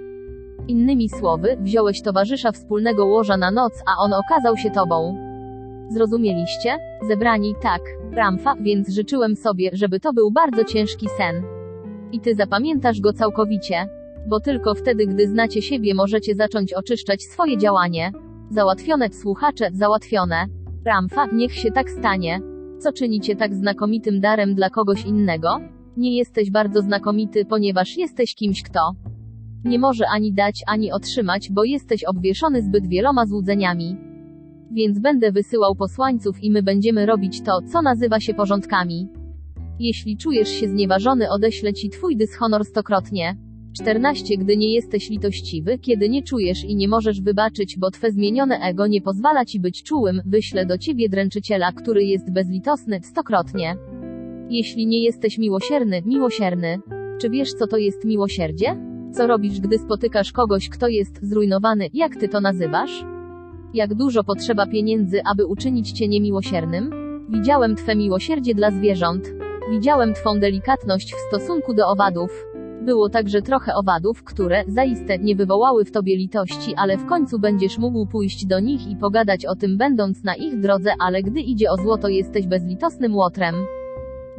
Innymi słowy, wziąłeś towarzysza wspólnego łoża na noc, a on okazał się tobą. Zrozumieliście? Zebrani, tak. Ramfa, więc życzyłem sobie, żeby to był bardzo ciężki sen. I ty zapamiętasz go całkowicie. Bo tylko wtedy, gdy znacie siebie, możecie zacząć oczyszczać swoje działanie. Załatwione, słuchacze, załatwione. Ramfa, niech się tak stanie. Co czynicie tak znakomitym darem dla kogoś innego? Nie jesteś bardzo znakomity, ponieważ jesteś kimś, kto nie może ani dać, ani otrzymać, bo jesteś obwieszony zbyt wieloma złudzeniami. Więc będę wysyłał posłańców i my będziemy robić to, co nazywa się porządkami. Jeśli czujesz się znieważony, odeślę ci twój dyshonor stokrotnie. 14. Gdy nie jesteś litościwy, kiedy nie czujesz i nie możesz wybaczyć, bo twe zmienione ego nie pozwala ci być czułym, wyślę do ciebie dręczyciela, który jest bezlitosny, stokrotnie. Jeśli nie jesteś miłosierny, miłosierny. Czy wiesz, co to jest miłosierdzie? Co robisz, gdy spotykasz kogoś, kto jest zrujnowany, jak ty to nazywasz? Jak dużo potrzeba pieniędzy, aby uczynić cię niemiłosiernym? Widziałem twe miłosierdzie dla zwierząt. Widziałem twą delikatność w stosunku do owadów. Było także trochę owadów, które, zaiste, nie wywołały w tobie litości, ale w końcu będziesz mógł pójść do nich i pogadać o tym będąc na ich drodze, ale gdy idzie o złoto jesteś bezlitosnym łotrem.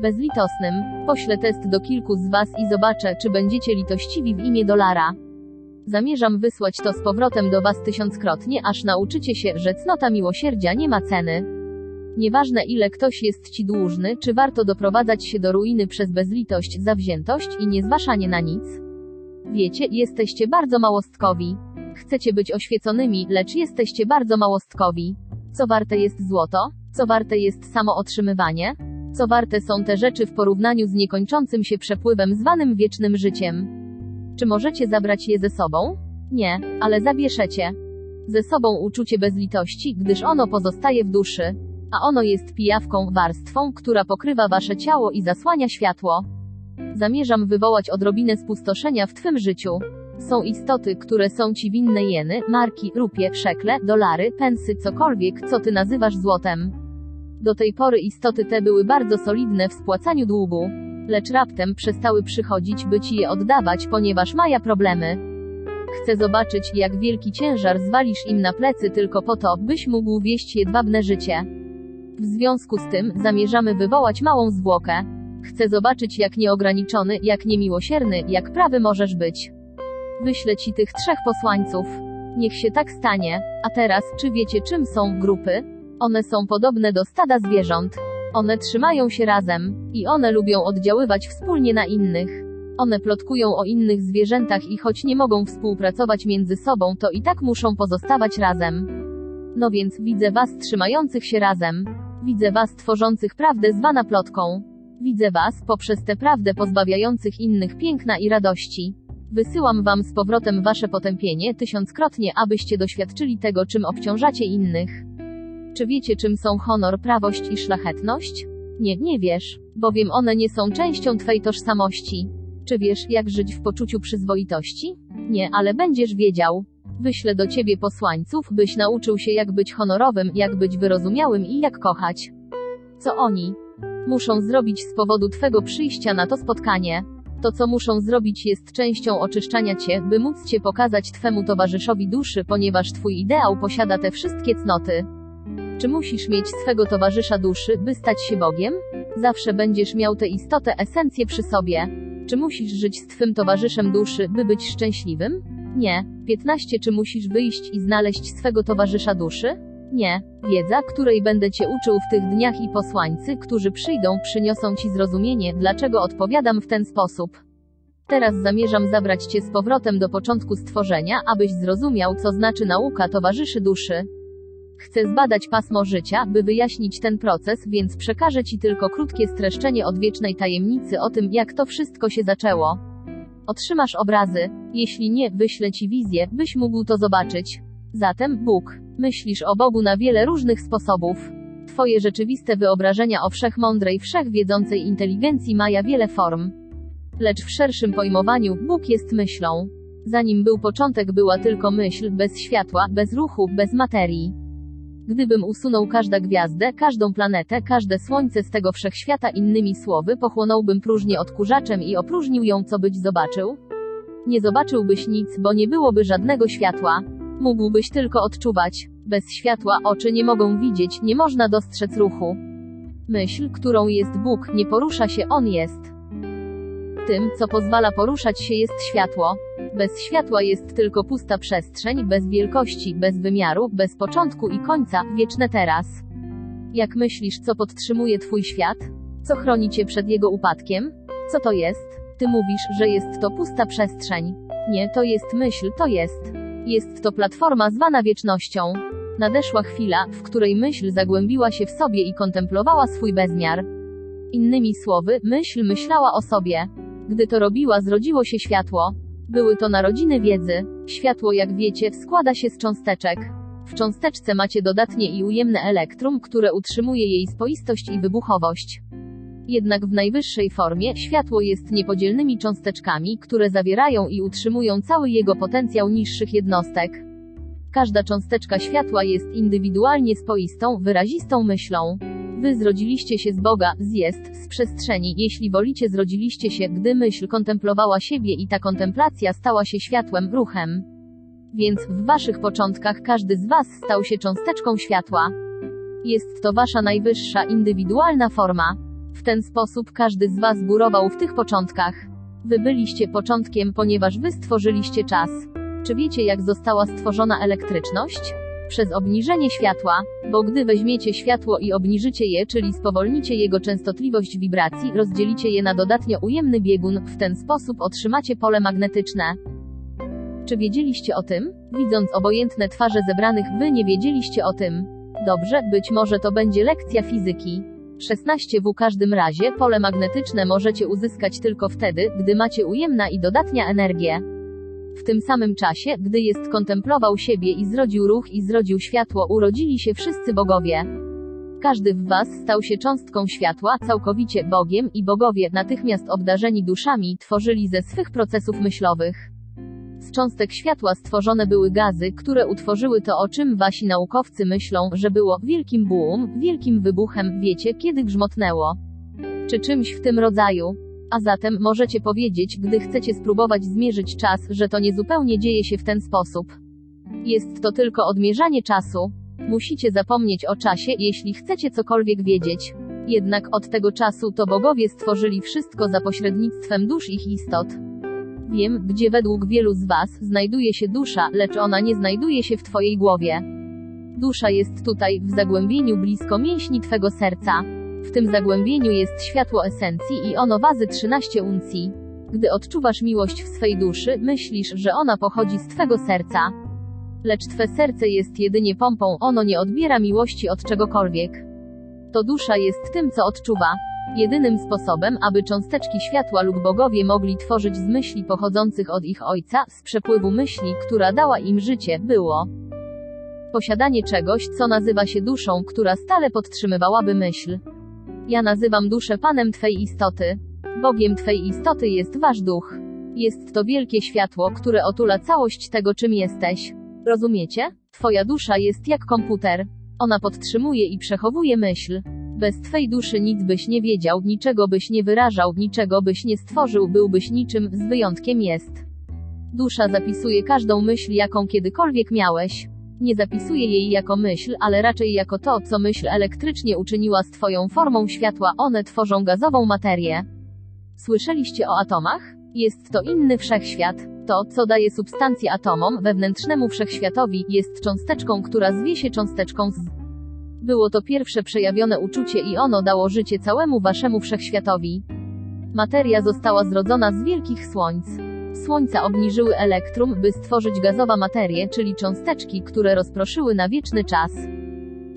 Bezlitosnym. Poślę test do kilku z was i zobaczę, czy będziecie litościwi w imię dolara. Zamierzam wysłać to z powrotem do was tysiąckrotnie, aż nauczycie się, że cnota miłosierdzia nie ma ceny. Nieważne ile ktoś jest ci dłużny, czy warto doprowadzać się do ruiny przez bezlitość, zawziętość i niezważanie na nic. Wiecie, jesteście bardzo małostkowi. Chcecie być oświeconymi, lecz jesteście bardzo małostkowi. Co warte jest złoto? Co warte jest samo otrzymywanie? Co warte są te rzeczy w porównaniu z niekończącym się przepływem zwanym wiecznym życiem? Czy możecie zabrać je ze sobą? Nie, ale zabierzecie ze sobą uczucie bezlitości, gdyż ono pozostaje w duszy. A ono jest pijawką, warstwą, która pokrywa wasze ciało i zasłania światło. Zamierzam wywołać odrobinę spustoszenia w twym życiu. Są istoty, które są ci winne jeny, marki, rupie, szekle, dolary, pensy, cokolwiek, co ty nazywasz złotem. Do tej pory istoty te były bardzo solidne w spłacaniu długu. Lecz raptem przestały przychodzić, by ci je oddawać, ponieważ maja problemy. Chcę zobaczyć, jak wielki ciężar zwalisz im na plecy tylko po to, byś mógł wieść jedwabne życie. W związku z tym, zamierzamy wywołać małą zwłokę. Chcę zobaczyć, jak nieograniczony, jak niemiłosierny, jak prawy możesz być. Wyślę ci tych trzech posłańców. Niech się tak stanie. A teraz, czy wiecie, czym są grupy? One są podobne do stada zwierząt. One trzymają się razem. I one lubią oddziaływać wspólnie na innych. One plotkują o innych zwierzętach i choć nie mogą współpracować między sobą, to i tak muszą pozostawać razem. No więc, widzę was trzymających się razem. Widzę was tworzących prawdę zwana plotką. Widzę was, poprzez tę prawdę pozbawiających innych piękna i radości. Wysyłam wam z powrotem wasze potępienie tysiąckrotnie, abyście doświadczyli tego, czym obciążacie innych. Czy wiecie, czym są honor, prawość i szlachetność? Nie, nie wiesz, bowiem one nie są częścią twej tożsamości. Czy wiesz, jak żyć w poczuciu przyzwoitości? Nie, ale będziesz wiedział. Wyślę do ciebie posłańców, byś nauczył się, jak być honorowym, jak być wyrozumiałym i jak kochać. Co oni muszą zrobić z powodu twego przyjścia na to spotkanie? To, co muszą zrobić, jest częścią oczyszczania cię, by móc cię pokazać twemu towarzyszowi duszy, ponieważ twój ideał posiada te wszystkie cnoty. Czy musisz mieć swego towarzysza duszy, by stać się Bogiem? Zawsze będziesz miał tę istotę, esencję przy sobie. Czy musisz żyć z twym towarzyszem duszy, by być szczęśliwym? Nie. 15. Czy musisz wyjść i znaleźć swego towarzysza duszy? Nie. Wiedza, której będę cię uczył w tych dniach i posłańcy, którzy przyjdą, przyniosą ci zrozumienie, dlaczego odpowiadam w ten sposób. Teraz zamierzam zabrać cię z powrotem do początku stworzenia, abyś zrozumiał, co znaczy nauka towarzyszy duszy. Chcę zbadać pasmo życia, by wyjaśnić ten proces, więc przekażę Ci tylko krótkie streszczenie odwiecznej tajemnicy o tym, jak to wszystko się zaczęło. Otrzymasz obrazy, jeśli nie, wyślę Ci wizję, byś mógł to zobaczyć. Zatem, Bóg. Myślisz o Bogu na wiele różnych sposobów. Twoje rzeczywiste wyobrażenia o wszechmądrej, wszechwiedzącej inteligencji maja wiele form. Lecz w szerszym pojmowaniu, Bóg jest myślą. Zanim był początek, była tylko myśl, bez światła, bez ruchu, bez materii. Gdybym usunął każdą gwiazdę, każdą planetę, każde słońce z tego wszechświata innymi słowy, pochłonąłbym próżnię odkurzaczem i opróżnił ją, co byś zobaczył? Nie zobaczyłbyś nic, bo nie byłoby żadnego światła. Mógłbyś tylko odczuwać. Bez światła oczy nie mogą widzieć, nie można dostrzec ruchu. Myśl, którą jest Bóg, nie porusza się, On jest. Tym, co pozwala poruszać się jest światło. Bez światła jest tylko pusta przestrzeń, bez wielkości, bez wymiaru, bez początku i końca, wieczne teraz. Jak myślisz, co podtrzymuje Twój świat? Co chroni Cię przed jego upadkiem? Co to jest? Ty mówisz, że jest to pusta przestrzeń. Nie, to jest myśl, to jest. Jest to platforma zwana wiecznością. Nadeszła chwila, w której myśl zagłębiła się w sobie i kontemplowała swój bezmiar. Innymi słowy, myśl myślała o sobie. Gdy to robiła, zrodziło się światło. Były to narodziny wiedzy. Światło, jak wiecie, składa się z cząsteczek. W cząsteczce macie dodatnie i ujemne elektrum, które utrzymuje jej spoistość i wybuchowość. Jednak w najwyższej formie światło jest niepodzielnymi cząsteczkami, które zawierają i utrzymują cały jego potencjał niższych jednostek. Każda cząsteczka światła jest indywidualnie spoistą, wyrazistą myślą. Wy zrodziliście się z Boga, z jest, z przestrzeni, jeśli wolicie zrodziliście się, gdy myśl kontemplowała siebie i ta kontemplacja stała się światłem, ruchem. Więc w waszych początkach każdy z was stał się cząsteczką światła. Jest to wasza najwyższa indywidualna forma. W ten sposób każdy z was górował w tych początkach. Wy byliście początkiem, ponieważ wy stworzyliście czas. Czy wiecie, jak została stworzona elektryczność? Przez obniżenie światła, bo gdy weźmiecie światło i obniżycie je, czyli spowolnicie jego częstotliwość wibracji, rozdzielicie je na dodatnio ujemny biegun, w ten sposób otrzymacie pole magnetyczne. Czy wiedzieliście o tym? Widząc obojętne twarze zebranych, wy nie wiedzieliście o tym. Dobrze, być może to będzie lekcja fizyki. 16 w każdym razie pole magnetyczne możecie uzyskać tylko wtedy, gdy macie ujemna i dodatnia energię. W tym samym czasie, gdy jest kontemplował siebie i zrodził ruch i zrodził światło, urodzili się wszyscy bogowie. Każdy w was stał się cząstką światła, całkowicie Bogiem i bogowie, natychmiast obdarzeni duszami, tworzyli ze swych procesów myślowych. Z cząstek światła stworzone były gazy, które utworzyły to, o czym wasi naukowcy myślą, że było wielkim boom, wielkim wybuchem, wiecie, kiedy grzmotnęło. Czy czymś w tym rodzaju. A zatem możecie powiedzieć, gdy chcecie spróbować zmierzyć czas, że to nie zupełnie dzieje się w ten sposób. Jest to tylko odmierzanie czasu. Musicie zapomnieć o czasie, jeśli chcecie cokolwiek wiedzieć. Jednak od tego czasu to bogowie stworzyli wszystko za pośrednictwem dusz ich istot. Wiem, gdzie według wielu z Was znajduje się dusza, lecz ona nie znajduje się w Twojej głowie. Dusza jest tutaj, w zagłębieniu blisko mięśni Twego serca. W tym zagłębieniu jest światło esencji i ono wazy 13 uncji. Gdy odczuwasz miłość w swej duszy, myślisz, że ona pochodzi z Twego serca. Lecz Twe serce jest jedynie pompą, ono nie odbiera miłości od czegokolwiek. To dusza jest tym, co odczuwa. Jedynym sposobem, aby cząsteczki światła lub bogowie mogli tworzyć z myśli pochodzących od ich ojca, z przepływu myśli, która dała im życie, było posiadanie czegoś, co nazywa się duszą, która stale podtrzymywałaby myśl. Ja nazywam duszę Panem Twej istoty. Bogiem Twej istoty jest Wasz duch. Jest to wielkie światło, które otula całość tego, czym jesteś. Rozumiecie? Twoja dusza jest jak komputer. Ona podtrzymuje i przechowuje myśl. Bez Twej duszy nic byś nie wiedział, niczego byś nie wyrażał, niczego byś nie stworzył, byłbyś niczym, z wyjątkiem jest. Dusza zapisuje każdą myśl, jaką kiedykolwiek miałeś. Nie zapisuje jej jako myśl, ale raczej jako to, co myśl elektrycznie uczyniła z Twoją formą światła, one tworzą gazową materię. Słyszeliście o atomach? Jest to inny wszechświat. To, co daje substancję atomom, wewnętrznemu wszechświatowi, jest cząsteczką, która zwie się cząsteczką z. Było to pierwsze przejawione uczucie i ono dało życie całemu waszemu wszechświatowi. Materia została zrodzona z wielkich słońc. Słońca obniżyły elektrum, by stworzyć gazowa materię, czyli cząsteczki, które rozproszyły na wieczny czas.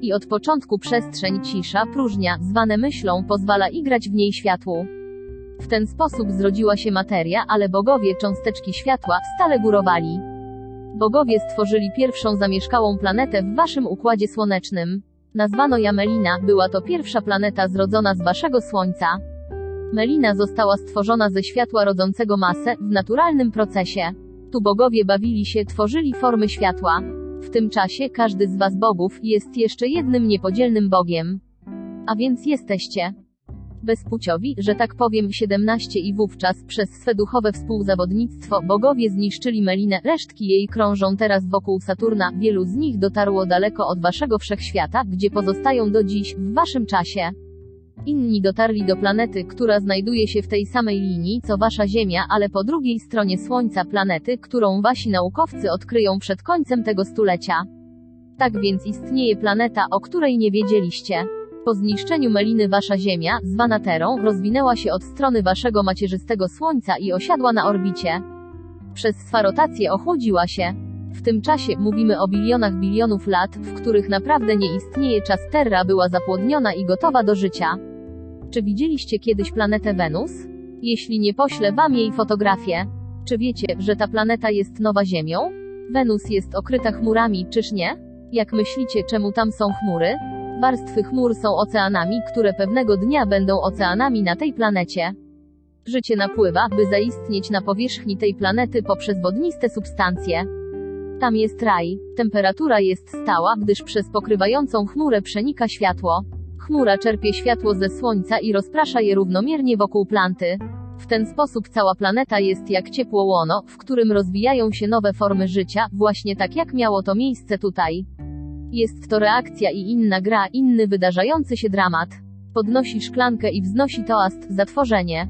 I od początku przestrzeń cisza, próżnia, zwane myślą, pozwala igrać w niej światłu. W ten sposób zrodziła się materia, ale bogowie cząsteczki światła stale górowali. Bogowie stworzyli pierwszą zamieszkałą planetę w waszym układzie słonecznym. Nazwano ją Melina, była to pierwsza planeta zrodzona z waszego Słońca. Melina została stworzona ze światła rodzącego masę, w naturalnym procesie. Tu bogowie bawili się, tworzyli formy światła. W tym czasie każdy z was bogów jest jeszcze jednym niepodzielnym bogiem. A więc jesteście bezpłciowi, że tak powiem 17 i wówczas przez swe duchowe współzawodnictwo bogowie zniszczyli Melinę, resztki jej krążą teraz wokół Saturna, wielu z nich dotarło daleko od waszego wszechświata, gdzie pozostają do dziś, w waszym czasie. Inni dotarli do planety, która znajduje się w tej samej linii, co wasza Ziemia, ale po drugiej stronie Słońca planety, którą wasi naukowcy odkryją przed końcem tego stulecia. Tak więc istnieje planeta, o której nie wiedzieliście. Po zniszczeniu Meliny wasza Ziemia, zwana Terą, rozwinęła się od strony waszego macierzystego Słońca i osiadła na orbicie. Przez swą rotację ochłodziła się. W tym czasie, mówimy o bilionach bilionów lat, w których naprawdę nie istnieje czas Terra była zapłodniona i gotowa do życia. Czy widzieliście kiedyś planetę Wenus? Jeśli nie poślę wam jej fotografię. Czy wiecie, że ta planeta jest nowa Ziemią? Wenus jest okryta chmurami, czyż nie? Jak myślicie, czemu tam są chmury? Warstwy chmur są oceanami, które pewnego dnia będą oceanami na tej planecie. Życie napływa, by zaistnieć na powierzchni tej planety poprzez wodniste substancje. Tam jest raj. Temperatura jest stała, gdyż przez pokrywającą chmurę przenika światło. Chmura czerpie światło ze słońca i rozprasza je równomiernie wokół planty. W ten sposób cała planeta jest jak ciepło łono, w którym rozwijają się nowe formy życia, właśnie tak jak miało to miejsce tutaj. Jest to reakcja i inna gra, inny wydarzający się dramat. Podnosi szklankę i wznosi toast, zatworzenie.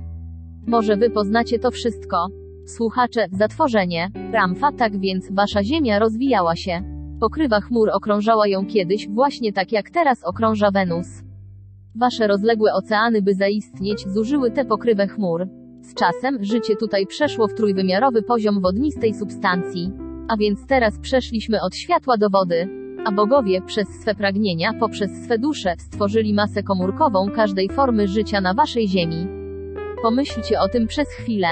Może wy poznacie to wszystko. Słuchacze, zatworzenie. Ramfa, tak więc, wasza Ziemia rozwijała się. Pokrywa chmur okrążała ją kiedyś, właśnie tak jak teraz okrąża Wenus. Wasze rozległe oceany, by zaistnieć, zużyły tę pokrywę chmur. Z czasem, życie tutaj przeszło w trójwymiarowy poziom wodnistej substancji. A więc teraz przeszliśmy od światła do wody. A bogowie, przez swe pragnienia, poprzez swe dusze, stworzyli masę komórkową każdej formy życia na waszej ziemi. Pomyślcie o tym przez chwilę.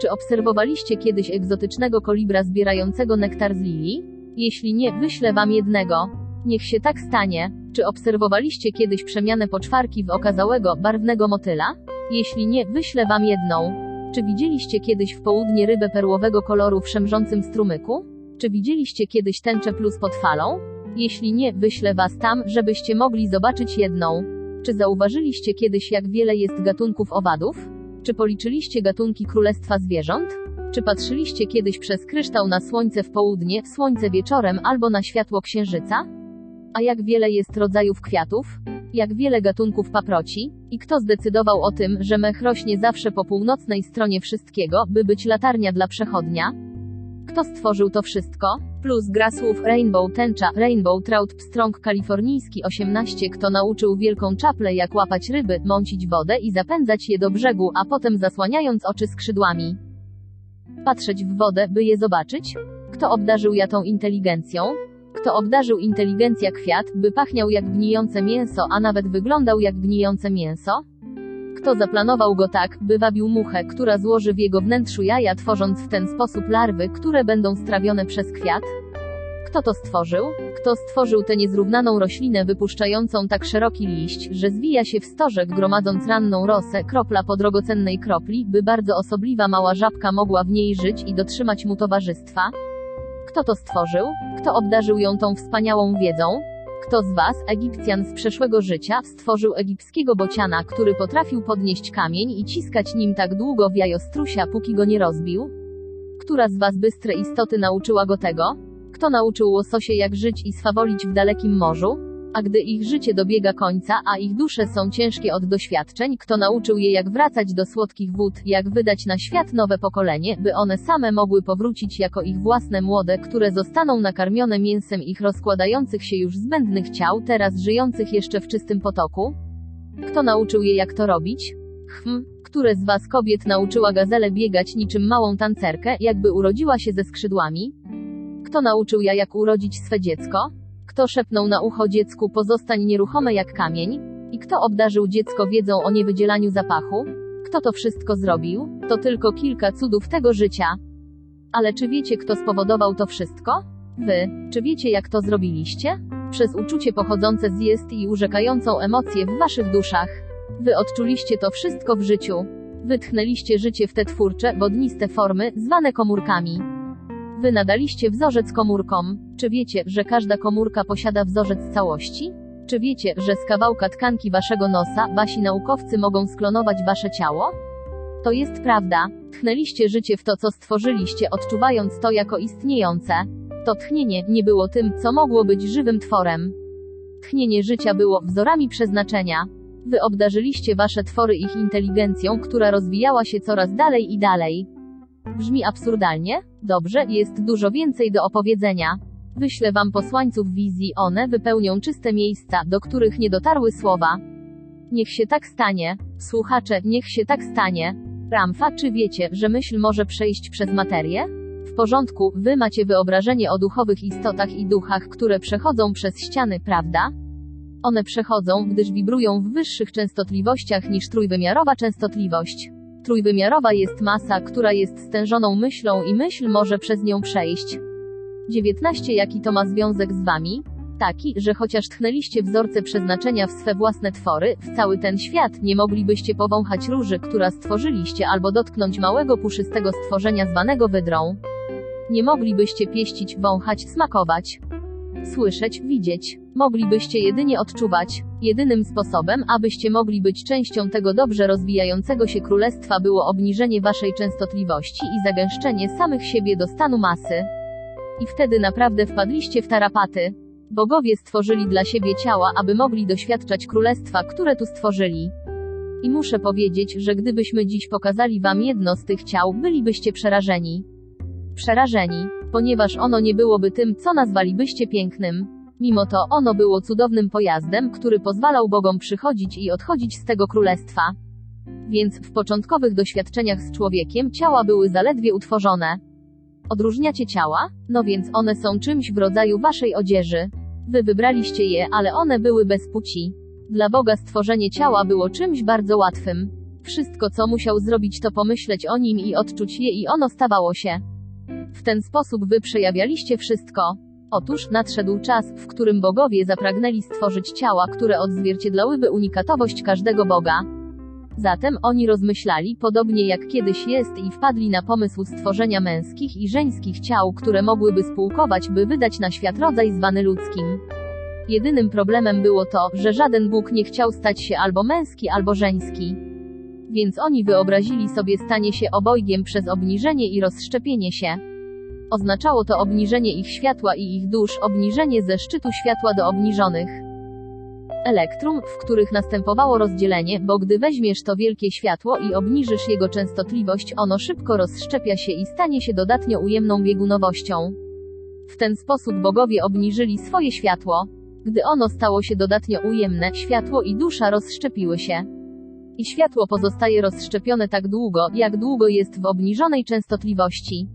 Czy obserwowaliście kiedyś egzotycznego kolibra zbierającego nektar z lilii? Jeśli nie, wyślę wam jednego. Niech się tak stanie. Czy obserwowaliście kiedyś przemianę poczwarki w okazałego, barwnego motyla? Jeśli nie, wyślę wam jedną. Czy widzieliście kiedyś w południe rybę perłowego koloru w szemrzącym strumyku? Czy widzieliście kiedyś tęczę plus pod falą? Jeśli nie, wyślę was tam, żebyście mogli zobaczyć jedną. Czy zauważyliście kiedyś, jak wiele jest gatunków owadów? Czy policzyliście gatunki królestwa zwierząt? Czy patrzyliście kiedyś przez kryształ na słońce w południe, słońce wieczorem albo na światło księżyca? A jak wiele jest rodzajów kwiatów? Jak wiele gatunków paproci? I kto zdecydował o tym, że mech rośnie zawsze po północnej stronie wszystkiego, by być latarnia dla przechodnia? Kto stworzył to wszystko? Plus gra słów Rainbow tęcza, Rainbow Trout pstrąg kalifornijski 18 Kto nauczył wielką czaplę jak łapać ryby, mącić wodę i zapędzać je do brzegu, a potem zasłaniając oczy skrzydłami. Patrzeć w wodę, by je zobaczyć? Kto obdarzył ja tą inteligencją? Kto obdarzył inteligencja kwiat, by pachniał jak gnijące mięso, a nawet wyglądał jak gnijące mięso? Kto zaplanował go tak, by wabił muchę, która złoży w jego wnętrzu jaja, tworząc w ten sposób larwy, które będą strawione przez kwiat? Kto to stworzył? Kto stworzył tę niezrównaną roślinę wypuszczającą tak szeroki liść, że zwija się w stożek gromadząc ranną rosę, kropla po drogocennej kropli, by bardzo osobliwa mała żabka mogła w niej żyć i dotrzymać mu towarzystwa? Kto to stworzył? Kto obdarzył ją tą wspaniałą wiedzą? Kto z was, Egipcjan z przeszłego życia, stworzył egipskiego bociana, który potrafił podnieść kamień i ciskać nim tak długo w jajo strusia, póki go nie rozbił? Która z was bystre istoty nauczyła go tego? Kto nauczył łososie jak żyć i swawolić w dalekim morzu? A gdy ich życie dobiega końca, a ich dusze są ciężkie od doświadczeń, kto nauczył je jak wracać do słodkich wód, jak wydać na świat nowe pokolenie, by one same mogły powrócić jako ich własne młode, które zostaną nakarmione mięsem ich rozkładających się już zbędnych ciał, teraz żyjących jeszcze w czystym potoku? Kto nauczył je jak to robić? Hm, które z was kobiet nauczyła gazele biegać niczym małą tancerkę, jakby urodziła się ze skrzydłami? Kto nauczył ja jak urodzić swe dziecko? Kto szepnął na ucho dziecku pozostań nieruchome jak kamień? I kto obdarzył dziecko wiedzą o niewydzielaniu zapachu? Kto to wszystko zrobił? To tylko kilka cudów tego życia. Ale czy wiecie, kto spowodował to wszystko? Wy. Czy wiecie, jak to zrobiliście? Przez uczucie pochodzące z jest i urzekającą emocje w waszych duszach. Wy odczuliście to wszystko w życiu. Wytchnęliście życie w te twórcze, wodniste formy, zwane komórkami. Wy nadaliście wzorzec komórkom. Czy wiecie, że każda komórka posiada wzorzec całości? Czy wiecie, że z kawałka tkanki waszego nosa wasi naukowcy mogą sklonować wasze ciało? To jest prawda. Tchnęliście życie w to, co stworzyliście, odczuwając to jako istniejące. To tchnienie nie było tym, co mogło być żywym tworem. Tchnienie życia było wzorami przeznaczenia. Wy obdarzyliście wasze twory ich inteligencją, która rozwijała się coraz dalej i dalej. Brzmi absurdalnie? Dobrze, jest dużo więcej do opowiedzenia. Wyślę wam posłańców wizji, one wypełnią czyste miejsca, do których nie dotarły słowa. Niech się tak stanie. Słuchacze, niech się tak stanie. Ramfa, czy wiecie, że myśl może przejść przez materię? W porządku, wy macie wyobrażenie o duchowych istotach i duchach, które przechodzą przez ściany, prawda? One przechodzą, gdyż wibrują w wyższych częstotliwościach niż trójwymiarowa częstotliwość. Trójwymiarowa jest masa, która jest stężoną myślą i myśl może przez nią przejść. 19. Jaki to ma związek z wami? Taki, że chociaż tchnęliście wzorce przeznaczenia w swe własne twory, w cały ten świat, nie moglibyście powąchać róży, która stworzyliście, albo dotknąć małego puszystego stworzenia zwanego wydrą. Nie moglibyście pieścić, wąchać, smakować, słyszeć, widzieć. Moglibyście jedynie odczuwać. Jedynym sposobem, abyście mogli być częścią tego dobrze rozwijającego się królestwa było obniżenie waszej częstotliwości i zagęszczenie samych siebie do stanu masy. I wtedy naprawdę wpadliście w tarapaty. Bogowie stworzyli dla siebie ciała, aby mogli doświadczać królestwa, które tu stworzyli. I muszę powiedzieć, że gdybyśmy dziś pokazali wam jedno z tych ciał, bylibyście przerażeni. Przerażeni, ponieważ ono nie byłoby tym, co nazwalibyście pięknym. Mimo to, ono było cudownym pojazdem, który pozwalał Bogom przychodzić i odchodzić z tego królestwa. Więc w początkowych doświadczeniach z człowiekiem ciała były zaledwie utworzone. Odróżniacie ciała? No więc one są czymś w rodzaju waszej odzieży. Wy wybraliście je, ale one były bez płci. Dla Boga stworzenie ciała było czymś bardzo łatwym. Wszystko, co musiał zrobić, to pomyśleć o nim i odczuć je, i ono stawało się. W ten sposób wy przejawialiście wszystko. Otóż nadszedł czas, w którym bogowie zapragnęli stworzyć ciała, które odzwierciedlałyby unikatowość każdego Boga. Zatem oni rozmyślali, podobnie jak kiedyś jest, i wpadli na pomysł stworzenia męskich i żeńskich ciał, które mogłyby spółkować, by wydać na świat rodzaj zwany ludzkim. Jedynym problemem było to, że żaden Bóg nie chciał stać się albo męski, albo żeński. Więc oni wyobrazili sobie stanie się obojgiem przez obniżenie i rozszczepienie się. Oznaczało to obniżenie ich światła i ich dusz, obniżenie ze szczytu światła do obniżonych elektrum, w których następowało rozdzielenie, bo gdy weźmiesz to wielkie światło i obniżysz jego częstotliwość, ono szybko rozszczepia się i stanie się dodatnio ujemną biegunowością. W ten sposób bogowie obniżyli swoje światło. Gdy ono stało się dodatnio ujemne, światło i dusza rozszczepiły się. I światło pozostaje rozszczepione tak długo, jak długo jest w obniżonej częstotliwości.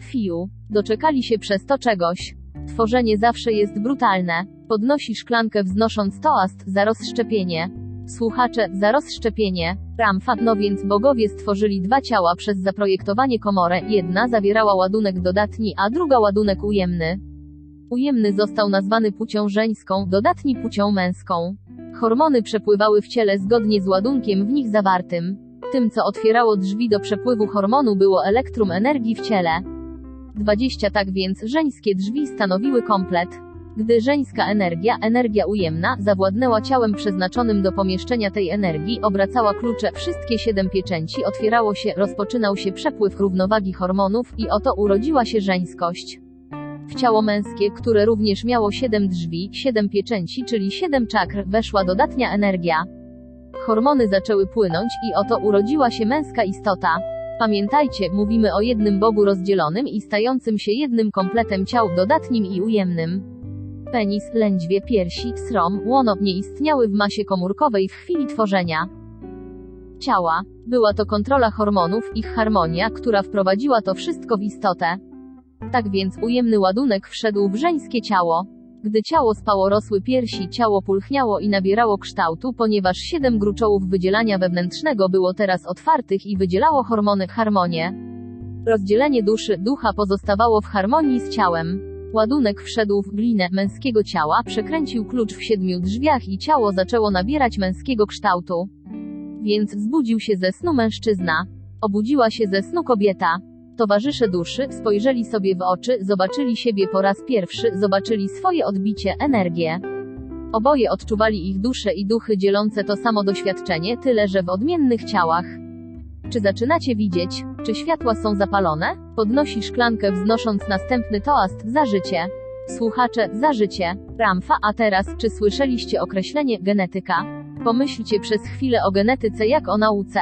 Fiu, doczekali się przez to czegoś. Tworzenie zawsze jest brutalne. Podnosi szklankę wznosząc toast za rozszczepienie. Słuchacze, za rozszczepienie. Ramfa, no więc bogowie stworzyli dwa ciała przez zaprojektowanie komorę, jedna zawierała ładunek dodatni, a druga ładunek ujemny. Ujemny został nazwany płcią żeńską, dodatni płcią męską. Hormony przepływały w ciele zgodnie z ładunkiem w nich zawartym. Tym, co otwierało drzwi do przepływu hormonu było elektrum energii w ciele. 20 tak więc żeńskie drzwi stanowiły komplet. Gdy żeńska energia, energia ujemna, zawładnęła ciałem przeznaczonym do pomieszczenia tej energii, obracała klucze, wszystkie siedem pieczęci otwierało się, rozpoczynał się przepływ równowagi hormonów i oto urodziła się żeńskość. W ciało męskie, które również miało siedem drzwi, siedem pieczęci, czyli siedem czakr, weszła dodatnia energia. Hormony zaczęły płynąć i oto urodziła się męska istota. Pamiętajcie, mówimy o jednym Bogu rozdzielonym i stającym się jednym kompletem ciał dodatnim i ujemnym. Penis, lędźwie, piersi, srom, łono nie istniały w masie komórkowej w chwili tworzenia ciała. Była to kontrola hormonów, ich harmonia, która wprowadziła to wszystko w istotę. Tak więc ujemny ładunek wszedł w żeńskie ciało. Gdy ciało spało rosły piersi, ciało pulchniało i nabierało kształtu, ponieważ siedem gruczołów wydzielania wewnętrznego było teraz otwartych i wydzielało hormony harmonię. Rozdzielenie duszy, ducha pozostawało w harmonii z ciałem. Ładunek wszedł w glinę męskiego ciała, przekręcił klucz w siedmiu drzwiach i ciało zaczęło nabierać męskiego kształtu. Więc zbudził się ze snu mężczyzna. Obudziła się ze snu kobieta. Towarzysze duszy spojrzeli sobie w oczy, zobaczyli siebie po raz pierwszy, zobaczyli swoje odbicie, energię. Oboje odczuwali ich dusze i duchy dzielące to samo doświadczenie, tyle że w odmiennych ciałach. Czy zaczynacie widzieć? Czy światła są zapalone? Podnosi szklankę wznosząc następny toast za życie. Słuchacze, za życie. Ramfa, a teraz, czy słyszeliście określenie genetyka? Pomyślcie przez chwilę o genetyce jak o nauce.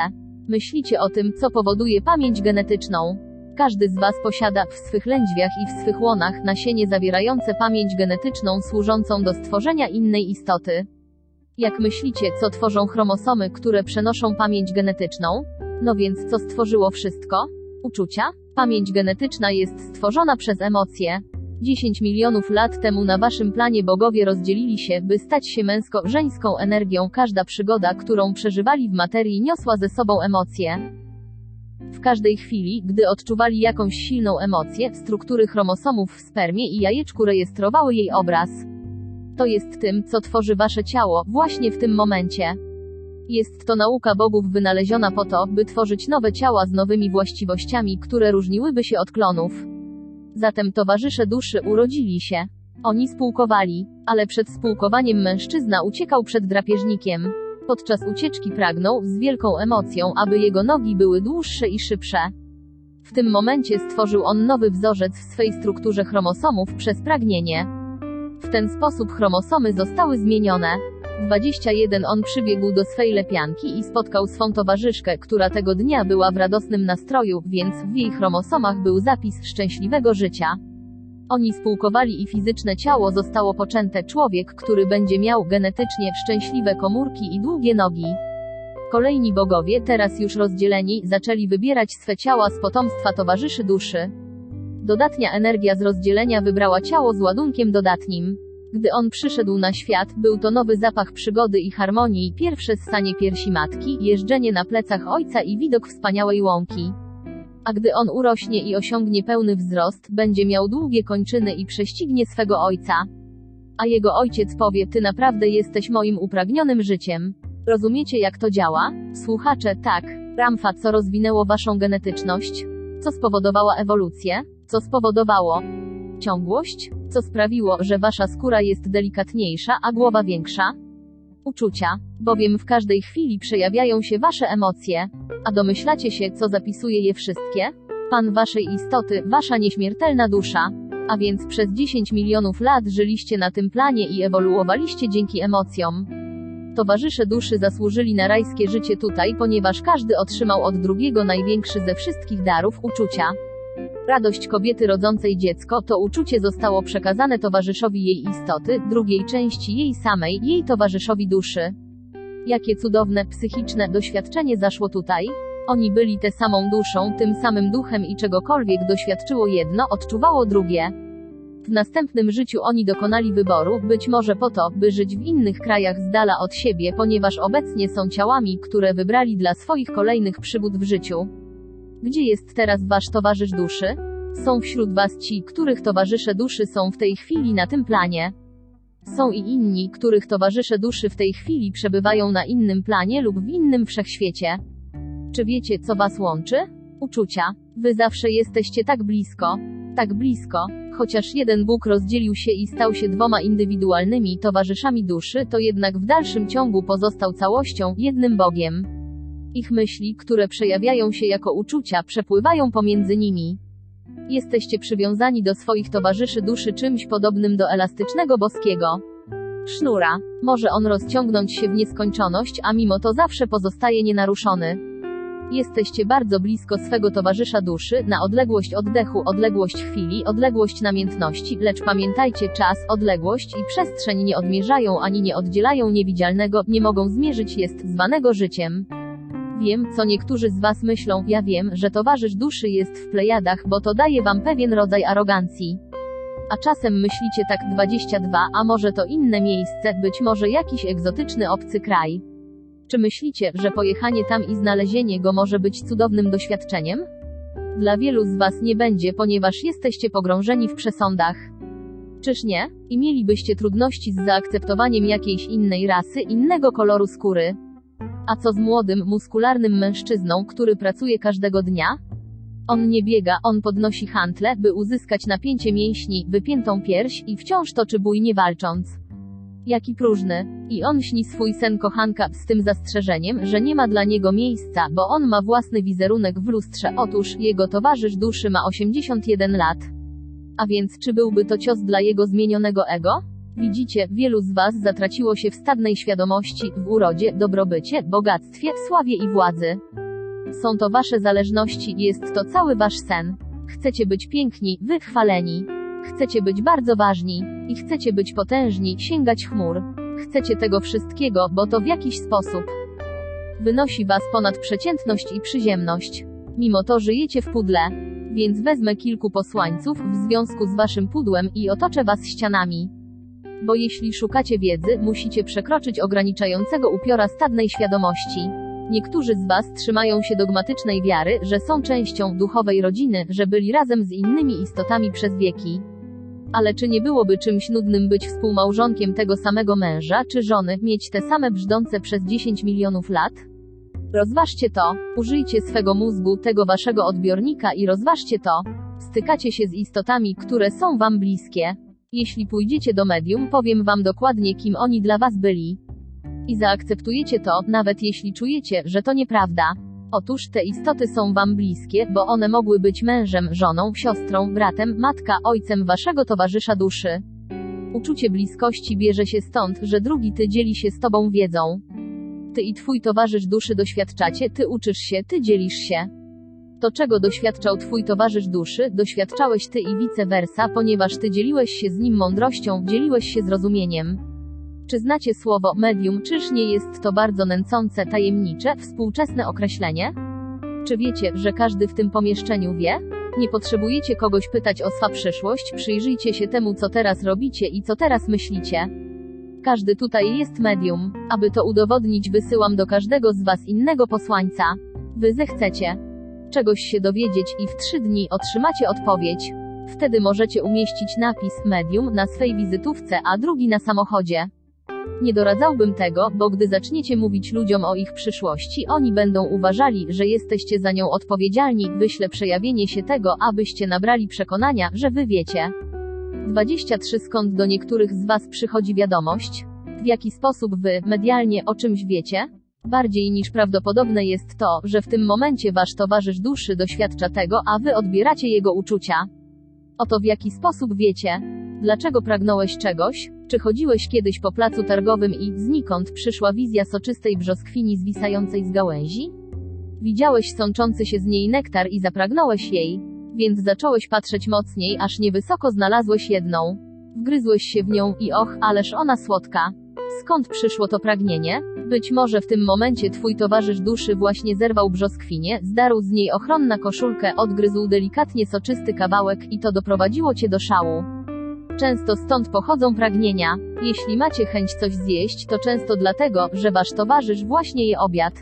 Myślicie o tym, co powoduje pamięć genetyczną. Każdy z Was posiada w swych lędźwiach i w swych łonach nasienie zawierające pamięć genetyczną służącą do stworzenia innej istoty. Jak myślicie, co tworzą chromosomy, które przenoszą pamięć genetyczną? No więc co stworzyło wszystko? Uczucia? Pamięć genetyczna jest stworzona przez emocje. 10 milionów lat temu na waszym planie bogowie rozdzielili się, by stać się męsko-żeńską energią. Każda przygoda, którą przeżywali w materii, niosła ze sobą emocje. W każdej chwili, gdy odczuwali jakąś silną emocję, struktury chromosomów w spermie i jajeczku rejestrowały jej obraz. To jest tym, co tworzy wasze ciało, właśnie w tym momencie. Jest to nauka bogów wynaleziona po to, by tworzyć nowe ciała z nowymi właściwościami, które różniłyby się od klonów. Zatem towarzysze duszy urodzili się. Oni spółkowali, ale przed spółkowaniem mężczyzna uciekał przed drapieżnikiem. Podczas ucieczki pragnął z wielką emocją, aby jego nogi były dłuższe i szybsze. W tym momencie stworzył on nowy wzorzec w swej strukturze chromosomów przez pragnienie. W ten sposób chromosomy zostały zmienione. 21 On przybiegł do swej lepianki i spotkał swą towarzyszkę, która tego dnia była w radosnym nastroju, więc w jej chromosomach był zapis szczęśliwego życia. Oni spółkowali i fizyczne ciało zostało poczęte człowiek, który będzie miał genetycznie szczęśliwe komórki i długie nogi. Kolejni bogowie, teraz już rozdzieleni, zaczęli wybierać swe ciała z potomstwa towarzyszy duszy. Dodatnia energia z rozdzielenia wybrała ciało z ładunkiem dodatnim. Gdy on przyszedł na świat, był to nowy zapach przygody i harmonii, pierwsze ssanie piersi matki, jeżdżenie na plecach ojca i widok wspaniałej łąki. A gdy on urośnie i osiągnie pełny wzrost, będzie miał długie kończyny i prześcignie swego ojca. A jego ojciec powie: Ty naprawdę jesteś moim upragnionym życiem. Rozumiecie, jak to działa? Słuchacze, tak. Ramfa, co rozwinęło waszą genetyczność? Co spowodowało ewolucję? Co spowodowało ciągłość? Co sprawiło, że wasza skóra jest delikatniejsza, a głowa większa? Uczucia, bowiem w każdej chwili przejawiają się wasze emocje. A domyślacie się, co zapisuje je wszystkie? Pan waszej istoty, wasza nieśmiertelna dusza. A więc przez 10 milionów lat żyliście na tym planie i ewoluowaliście dzięki emocjom. Towarzysze duszy zasłużyli na rajskie życie tutaj, ponieważ każdy otrzymał od drugiego największy ze wszystkich darów uczucia. Radość kobiety rodzącej dziecko to uczucie zostało przekazane towarzyszowi jej istoty, drugiej części jej samej, jej towarzyszowi duszy. Jakie cudowne, psychiczne doświadczenie zaszło tutaj? Oni byli tę samą duszą, tym samym duchem i czegokolwiek doświadczyło jedno, odczuwało drugie. W następnym życiu oni dokonali wyboru, być może po to, by żyć w innych krajach z dala od siebie, ponieważ obecnie są ciałami, które wybrali dla swoich kolejnych przygód w życiu. Gdzie jest teraz wasz towarzysz duszy? Są wśród was ci, których towarzysze duszy są w tej chwili na tym planie. Są i inni, których towarzysze duszy w tej chwili przebywają na innym planie lub w innym wszechświecie. Czy wiecie, co was łączy? Uczucia. Wy zawsze jesteście tak blisko. Tak blisko. Chociaż jeden Bóg rozdzielił się i stał się dwoma indywidualnymi towarzyszami duszy, to jednak w dalszym ciągu pozostał całością, jednym Bogiem. Ich myśli, które przejawiają się jako uczucia, przepływają pomiędzy nimi. Jesteście przywiązani do swoich towarzyszy duszy czymś podobnym do elastycznego boskiego sznura. Może on rozciągnąć się w nieskończoność, a mimo to zawsze pozostaje nienaruszony. Jesteście bardzo blisko swego towarzysza duszy, na odległość oddechu, odległość chwili, odległość namiętności, lecz pamiętajcie, czas, odległość i przestrzeń nie odmierzają ani nie oddzielają niewidzialnego, nie mogą zmierzyć jest zwanego życiem. Wiem, co niektórzy z Was myślą, ja wiem, że towarzysz duszy jest w plejadach, bo to daje Wam pewien rodzaj arogancji. A czasem myślicie tak 22, a może to inne miejsce, być może jakiś egzotyczny obcy kraj. Czy myślicie, że pojechanie tam i znalezienie go może być cudownym doświadczeniem? Dla wielu z Was nie będzie, ponieważ jesteście pogrążeni w przesądach. Czyż nie? I mielibyście trudności z zaakceptowaniem jakiejś innej rasy, innego koloru skóry. A co z młodym, muskularnym mężczyzną, który pracuje każdego dnia? On nie biega, on podnosi hantle, by uzyskać napięcie mięśni, wypiętą pierś i wciąż toczy bój nie walcząc. Jaki próżny. I on śni swój sen kochanka, z tym zastrzeżeniem, że nie ma dla niego miejsca, bo on ma własny wizerunek w lustrze. Otóż, jego towarzysz duszy ma 81 lat. A więc, czy byłby to cios dla jego zmienionego ego? Widzicie, wielu z was zatraciło się w stadnej świadomości, w urodzie, dobrobycie, bogactwie, sławie i władzy. Są to wasze zależności, jest to cały wasz sen. Chcecie być piękni, wychwaleni. Chcecie być bardzo ważni. I chcecie być potężni, sięgać chmur. Chcecie tego wszystkiego, bo to w jakiś sposób wynosi was ponad przeciętność i przyziemność. Mimo to żyjecie w pudle. Więc wezmę kilku posłańców w związku z waszym pudłem i otoczę was ścianami. Bo jeśli szukacie wiedzy, musicie przekroczyć ograniczającego upiora stadnej świadomości. Niektórzy z Was trzymają się dogmatycznej wiary, że są częścią duchowej rodziny, że byli razem z innymi istotami przez wieki. Ale czy nie byłoby czymś nudnym być współmałżonkiem tego samego męża czy żony, mieć te same brzdące przez 10 milionów lat? Rozważcie to, użyjcie swego mózgu, tego waszego odbiornika i rozważcie to. Stykacie się z istotami, które są wam bliskie. Jeśli pójdziecie do medium, powiem wam dokładnie, kim oni dla was byli. I zaakceptujecie to, nawet jeśli czujecie, że to nieprawda. Otóż te istoty są wam bliskie, bo one mogły być mężem, żoną, siostrą, bratem, matka, ojcem waszego towarzysza duszy. Uczucie bliskości bierze się stąd, że drugi ty dzieli się z tobą wiedzą. Ty i twój towarzysz duszy doświadczacie, ty uczysz się, ty dzielisz się. To czego doświadczał twój towarzysz duszy, doświadczałeś ty i vice versa, ponieważ ty dzieliłeś się z nim mądrością, dzieliłeś się zrozumieniem. Czy znacie słowo medium, czyż nie jest to bardzo nęcące, tajemnicze, współczesne określenie? Czy wiecie, że każdy w tym pomieszczeniu wie? Nie potrzebujecie kogoś pytać o swa przyszłość, przyjrzyjcie się temu, co teraz robicie i co teraz myślicie. Każdy tutaj jest medium. Aby to udowodnić, wysyłam do każdego z Was innego posłańca. Wy zechcecie czegoś się dowiedzieć i w trzy dni otrzymacie odpowiedź. Wtedy możecie umieścić napis medium na swej wizytówce, a drugi na samochodzie. Nie doradzałbym tego, bo gdy zaczniecie mówić ludziom o ich przyszłości, oni będą uważali, że jesteście za nią odpowiedzialni, wyślę przejawienie się tego, abyście nabrali przekonania, że wy wiecie. 23 Skąd do niektórych z Was przychodzi wiadomość? W jaki sposób Wy, medialnie, o czymś wiecie? Bardziej niż prawdopodobne jest to, że w tym momencie Wasz towarzysz duszy doświadcza tego, a Wy odbieracie jego uczucia. Oto w jaki sposób wiecie. Dlaczego pragnąłeś czegoś? Czy chodziłeś kiedyś po placu targowym i znikąd przyszła wizja soczystej brzoskwini zwisającej z gałęzi? Widziałeś sączący się z niej nektar i zapragnąłeś jej. Więc zacząłeś patrzeć mocniej, aż niewysoko znalazłeś jedną. Wgryzłeś się w nią i och, ależ ona słodka. Skąd przyszło to pragnienie? Być może w tym momencie twój towarzysz duszy właśnie zerwał brzoskwinie, zdarł z niej ochronna koszulkę, odgryzł delikatnie soczysty kawałek i to doprowadziło cię do szału. Często stąd pochodzą pragnienia. Jeśli macie chęć coś zjeść, to często dlatego, że wasz towarzysz właśnie je obiad.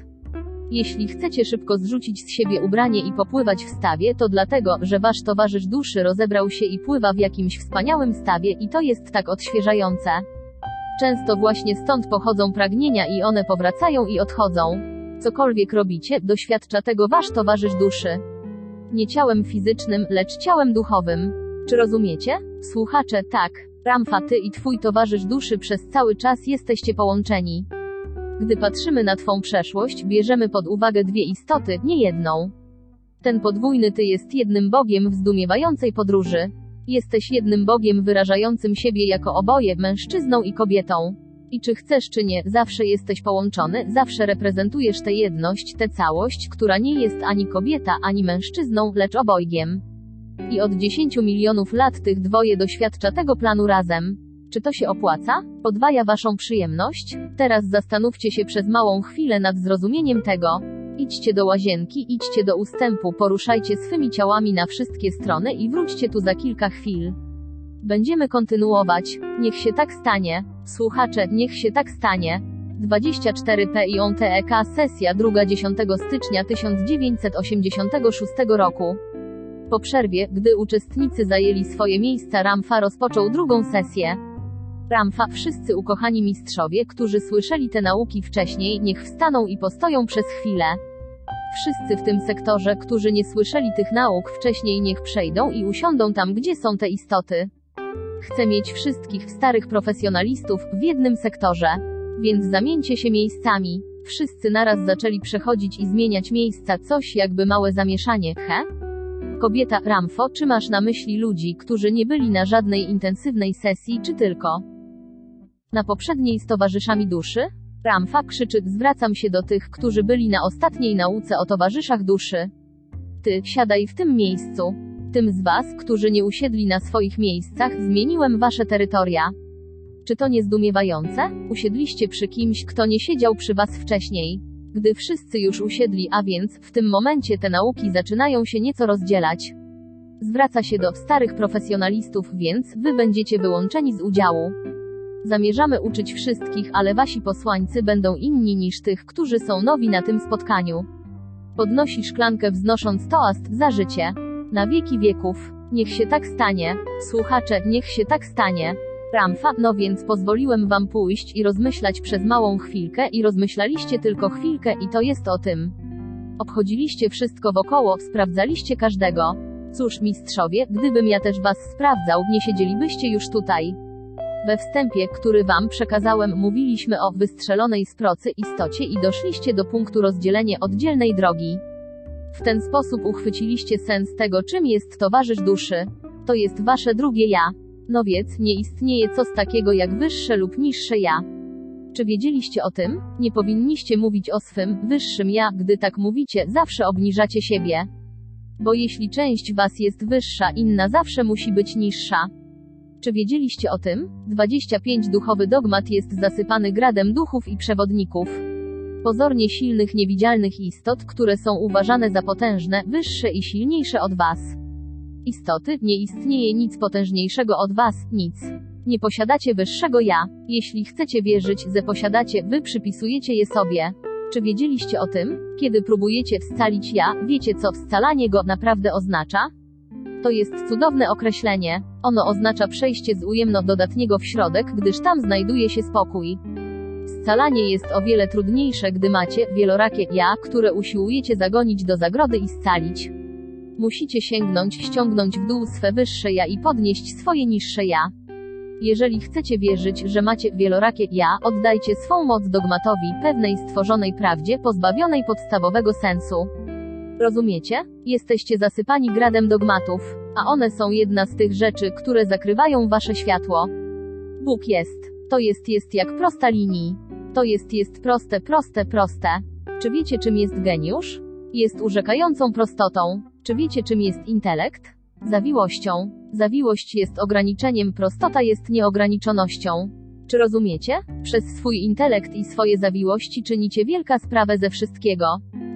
Jeśli chcecie szybko zrzucić z siebie ubranie i popływać w stawie, to dlatego, że wasz towarzysz duszy rozebrał się i pływa w jakimś wspaniałym stawie i to jest tak odświeżające. Często właśnie stąd pochodzą pragnienia i one powracają i odchodzą. Cokolwiek robicie, doświadcza tego wasz towarzysz duszy. Nie ciałem fizycznym, lecz ciałem duchowym. Czy rozumiecie? Słuchacze, tak. Ramfa, ty i twój towarzysz duszy przez cały czas jesteście połączeni. Gdy patrzymy na Twą przeszłość, bierzemy pod uwagę dwie istoty, nie jedną. Ten podwójny Ty jest jednym Bogiem w zdumiewającej podróży. Jesteś jednym Bogiem wyrażającym siebie jako oboje, mężczyzną i kobietą. I czy chcesz czy nie, zawsze jesteś połączony, zawsze reprezentujesz tę jedność, tę całość, która nie jest ani kobieta, ani mężczyzną, lecz obojgiem. I od 10 milionów lat tych dwoje doświadcza tego planu razem. Czy to się opłaca? Podwaja waszą przyjemność? Teraz zastanówcie się przez małą chwilę nad zrozumieniem tego. Idźcie do łazienki, idźcie do ustępu, poruszajcie swymi ciałami na wszystkie strony i wróćcie tu za kilka chwil. Będziemy kontynuować. Niech się tak stanie. Słuchacze, niech się tak stanie. 24 PIONTEK sesja 2 10 stycznia 1986 roku. Po przerwie, gdy uczestnicy zajęli swoje miejsca, Ramfa rozpoczął drugą sesję. Ramfa, wszyscy ukochani mistrzowie, którzy słyszeli te nauki wcześniej, niech wstaną i postoją przez chwilę. Wszyscy w tym sektorze, którzy nie słyszeli tych nauk wcześniej, niech przejdą i usiądą tam, gdzie są te istoty. Chcę mieć wszystkich starych profesjonalistów w jednym sektorze. Więc zamieńcie się miejscami. Wszyscy naraz zaczęli przechodzić i zmieniać miejsca, coś jakby małe zamieszanie, he? Kobieta, Ramfo, czy masz na myśli ludzi, którzy nie byli na żadnej intensywnej sesji, czy tylko na poprzedniej z towarzyszami duszy? Ramfa krzyczy, zwracam się do tych, którzy byli na ostatniej nauce o towarzyszach duszy. Ty, siadaj w tym miejscu. Tym z was, którzy nie usiedli na swoich miejscach, zmieniłem wasze terytoria. Czy to nie zdumiewające? Usiedliście przy kimś, kto nie siedział przy was wcześniej. Gdy wszyscy już usiedli, a więc, w tym momencie te nauki zaczynają się nieco rozdzielać. Zwraca się do starych profesjonalistów, więc, wy będziecie wyłączeni z udziału. Zamierzamy uczyć wszystkich, ale wasi posłańcy będą inni niż tych, którzy są nowi na tym spotkaniu. Podnosi szklankę wznosząc toast za życie. Na wieki wieków. Niech się tak stanie. Słuchacze, niech się tak stanie. Ramfa, no więc pozwoliłem wam pójść i rozmyślać przez małą chwilkę i rozmyślaliście tylko chwilkę i to jest o tym. Obchodziliście wszystko wokoło, sprawdzaliście każdego. Cóż, mistrzowie, gdybym ja też was sprawdzał, nie siedzielibyście już tutaj. We wstępie, który wam przekazałem, mówiliśmy o wystrzelonej z procy istocie i doszliście do punktu rozdzielenia oddzielnej drogi. W ten sposób uchwyciliście sens tego, czym jest towarzysz duszy. To jest wasze drugie ja. No więc, nie istnieje coś takiego jak wyższe lub niższe ja. Czy wiedzieliście o tym? Nie powinniście mówić o swym, wyższym ja, gdy tak mówicie, zawsze obniżacie siebie. Bo jeśli część was jest wyższa, inna zawsze musi być niższa. Czy wiedzieliście o tym? 25 duchowy dogmat jest zasypany gradem duchów i przewodników. Pozornie silnych niewidzialnych istot, które są uważane za potężne, wyższe i silniejsze od was. Istoty, nie istnieje nic potężniejszego od was, nic. Nie posiadacie wyższego ja. Jeśli chcecie wierzyć, że posiadacie, wy przypisujecie je sobie. Czy wiedzieliście o tym? Kiedy próbujecie scalić ja, wiecie co scalanie go naprawdę oznacza? To jest cudowne określenie. Ono oznacza przejście z ujemno-dodatniego w środek, gdyż tam znajduje się spokój. Scalanie jest o wiele trudniejsze, gdy macie wielorakie ja, które usiłujecie zagonić do zagrody i scalić. Musicie sięgnąć, ściągnąć w dół swe wyższe ja i podnieść swoje niższe ja. Jeżeli chcecie wierzyć, że macie wielorakie ja, oddajcie swą moc dogmatowi, pewnej stworzonej prawdzie, pozbawionej podstawowego sensu. Rozumiecie? Jesteście zasypani gradem dogmatów, a one są jedna z tych rzeczy, które zakrywają wasze światło. Bóg jest. To jest jest jak prosta linii. To jest jest proste, proste, proste. Czy wiecie czym jest geniusz? Jest urzekającą prostotą. Czy wiecie czym jest intelekt? Zawiłością. Zawiłość jest ograniczeniem, prostota jest nieograniczonością. Czy rozumiecie? Przez swój intelekt i swoje zawiłości czynicie wielka sprawę ze wszystkiego.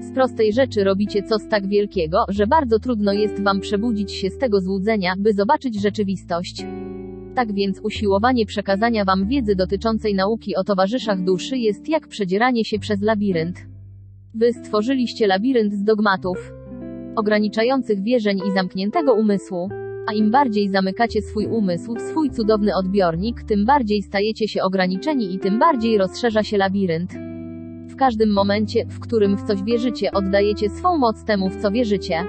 Z prostej rzeczy robicie coś tak wielkiego, że bardzo trudno jest wam przebudzić się z tego złudzenia, by zobaczyć rzeczywistość. Tak więc usiłowanie przekazania wam wiedzy dotyczącej nauki o towarzyszach duszy jest jak przedzieranie się przez labirynt. Wy stworzyliście labirynt z dogmatów, ograniczających wierzeń i zamkniętego umysłu. A im bardziej zamykacie swój umysł w swój cudowny odbiornik, tym bardziej stajecie się ograniczeni i tym bardziej rozszerza się labirynt. W każdym momencie, w którym w coś wierzycie, oddajecie swą moc temu, w co wierzycie.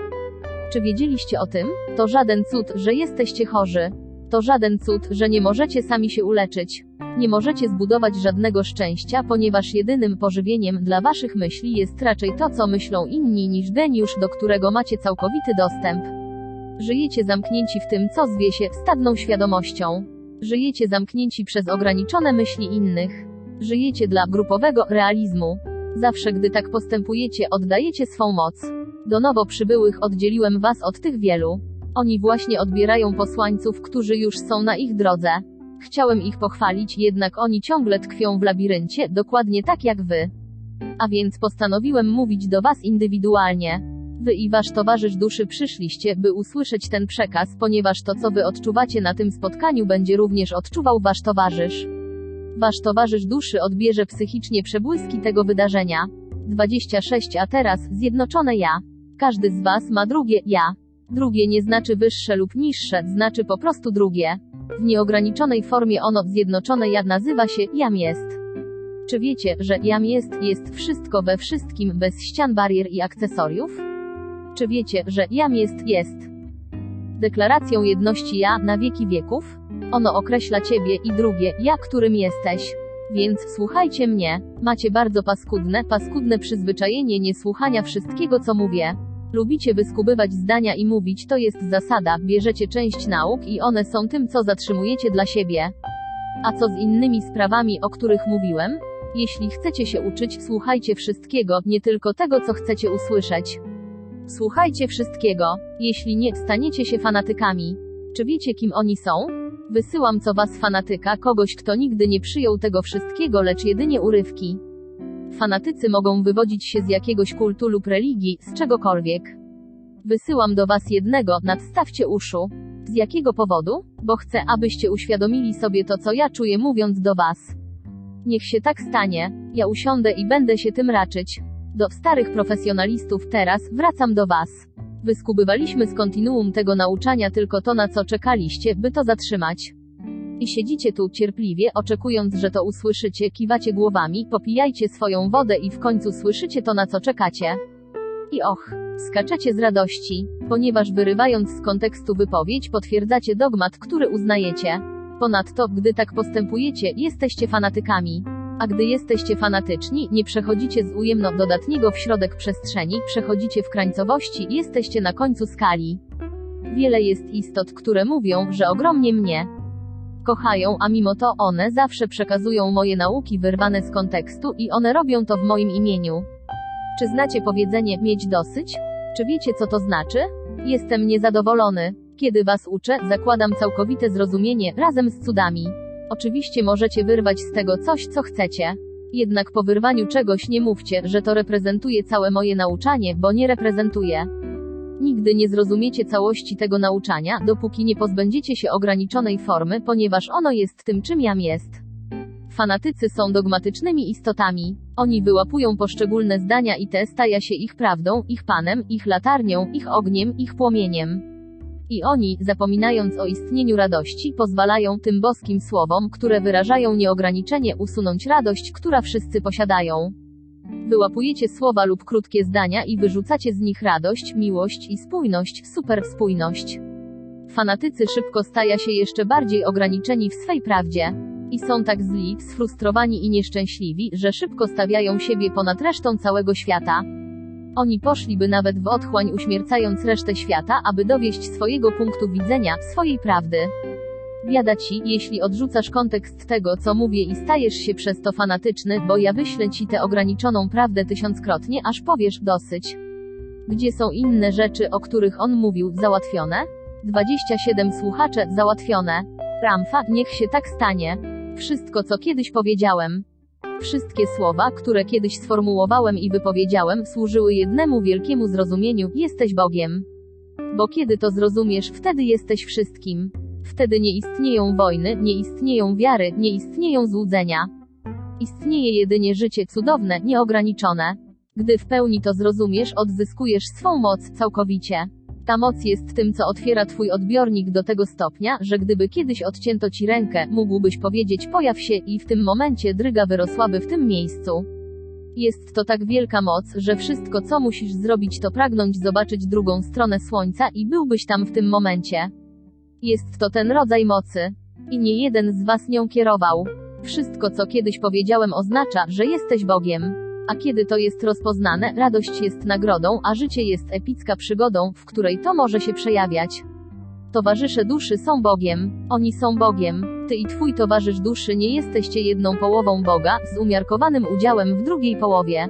Czy wiedzieliście o tym? To żaden cud, że jesteście chorzy. To żaden cud, że nie możecie sami się uleczyć. Nie możecie zbudować żadnego szczęścia, ponieważ jedynym pożywieniem dla waszych myśli jest raczej to, co myślą inni niż geniusz, do którego macie całkowity dostęp. Żyjecie zamknięci w tym, co zwie się stadną świadomością. Żyjecie zamknięci przez ograniczone myśli innych. Żyjecie dla grupowego realizmu. Zawsze gdy tak postępujecie, oddajecie swą moc. Do nowo przybyłych oddzieliłem was od tych wielu. Oni właśnie odbierają posłańców, którzy już są na ich drodze. Chciałem ich pochwalić, jednak oni ciągle tkwią w labiryncie, dokładnie tak jak wy. A więc postanowiłem mówić do was indywidualnie. Wy i wasz towarzysz duszy przyszliście, by usłyszeć ten przekaz, ponieważ to, co wy odczuwacie na tym spotkaniu, będzie również odczuwał wasz towarzysz. Wasz towarzysz duszy odbierze psychicznie przebłyski tego wydarzenia. 26 A teraz, zjednoczone ja. Każdy z was ma drugie ja. Drugie nie znaczy wyższe lub niższe, znaczy po prostu drugie. W nieograniczonej formie ono, zjednoczone ja, nazywa się jam jest. Czy wiecie, że jam jest, jest wszystko we wszystkim, bez ścian, barier i akcesoriów? Czy wiecie, że jam jest, jest deklaracją jedności ja na wieki wieków? Ono określa ciebie i drugie, ja, którym jesteś. Więc słuchajcie mnie. Macie bardzo paskudne, paskudne przyzwyczajenie niesłuchania wszystkiego, co mówię. Lubicie wyskubywać zdania i mówić, to jest zasada, bierzecie część nauk i one są tym, co zatrzymujecie dla siebie. A co z innymi sprawami, o których mówiłem? Jeśli chcecie się uczyć, słuchajcie wszystkiego, nie tylko tego, co chcecie usłyszeć. Słuchajcie wszystkiego. Jeśli nie, staniecie się fanatykami. Czy wiecie, kim oni są? Wysyłam co was fanatyka, kogoś, kto nigdy nie przyjął tego wszystkiego, lecz jedynie urywki. Fanatycy mogą wywodzić się z jakiegoś kultu lub religii, z czegokolwiek. Wysyłam do was jednego, nadstawcie uszu. Z jakiego powodu? Bo chcę, abyście uświadomili sobie to, co ja czuję mówiąc do was. Niech się tak stanie. Ja usiądę i będę się tym raczyć. Do starych profesjonalistów teraz, wracam do was. Wyskubywaliśmy z kontinuum tego nauczania tylko to, na co czekaliście, by to zatrzymać. I siedzicie tu cierpliwie, oczekując, że to usłyszycie, kiwacie głowami, popijajcie swoją wodę i w końcu słyszycie to, na co czekacie. I och, skaczecie z radości, ponieważ wyrywając z kontekstu wypowiedź potwierdzacie dogmat, który uznajecie. Ponadto, gdy tak postępujecie, jesteście fanatykami. A gdy jesteście fanatyczni, nie przechodzicie z ujemno dodatniego w środek przestrzeni, przechodzicie w krańcowości, jesteście na końcu skali. Wiele jest istot, które mówią, że ogromnie mnie kochają, a mimo to one zawsze przekazują moje nauki wyrwane z kontekstu i one robią to w moim imieniu. Czy znacie powiedzenie mieć dosyć? Czy wiecie co to znaczy? Jestem niezadowolony. Kiedy was uczę, zakładam całkowite zrozumienie razem z cudami. Oczywiście możecie wyrwać z tego coś, co chcecie. Jednak po wyrwaniu czegoś nie mówcie, że to reprezentuje całe moje nauczanie, bo nie reprezentuje. Nigdy nie zrozumiecie całości tego nauczania, dopóki nie pozbędziecie się ograniczonej formy, ponieważ ono jest tym, czym jam jest. Fanatycy są dogmatycznymi istotami. Oni wyłapują poszczególne zdania i te staja się ich prawdą, ich panem, ich latarnią, ich ogniem, ich płomieniem. I oni, zapominając o istnieniu radości, pozwalają tym boskim słowom, które wyrażają nieograniczenie, usunąć radość, która wszyscy posiadają. Wyłapujecie słowa lub krótkie zdania i wyrzucacie z nich radość, miłość i spójność, superspójność. Fanatycy szybko stają się jeszcze bardziej ograniczeni w swej prawdzie. I są tak zli, sfrustrowani i nieszczęśliwi, że szybko stawiają siebie ponad resztą całego świata. Oni poszliby nawet w otchłań uśmiercając resztę świata, aby dowieść swojego punktu widzenia, swojej prawdy. Biada ci, jeśli odrzucasz kontekst tego, co mówię i stajesz się przez to fanatyczny, bo ja wyślę ci tę ograniczoną prawdę tysiąckrotnie, aż powiesz dosyć. Gdzie są inne rzeczy, o których on mówił, załatwione? 27 słuchacze, załatwione. Ramfa, niech się tak stanie. Wszystko, co kiedyś powiedziałem. Wszystkie słowa, które kiedyś sformułowałem i wypowiedziałem, służyły jednemu wielkiemu zrozumieniu: jesteś Bogiem. Bo kiedy to zrozumiesz, wtedy jesteś wszystkim. Wtedy nie istnieją wojny, nie istnieją wiary, nie istnieją złudzenia. Istnieje jedynie życie cudowne, nieograniczone. Gdy w pełni to zrozumiesz, odzyskujesz swą moc całkowicie. Ta moc jest tym, co otwiera twój odbiornik do tego stopnia, że gdyby kiedyś odcięto ci rękę, mógłbyś powiedzieć pojaw się i w tym momencie dryga wyrosłaby w tym miejscu. Jest to tak wielka moc, że wszystko co musisz zrobić to pragnąć zobaczyć drugą stronę słońca i byłbyś tam w tym momencie. Jest to ten rodzaj mocy. I nie jeden z was nią kierował. Wszystko co kiedyś powiedziałem oznacza, że jesteś Bogiem. A kiedy to jest rozpoznane, radość jest nagrodą, a życie jest epicka przygodą, w której to może się przejawiać. Towarzysze duszy są Bogiem. Oni są Bogiem. Ty i twój towarzysz duszy nie jesteście jedną połową Boga, z umiarkowanym udziałem w drugiej połowie.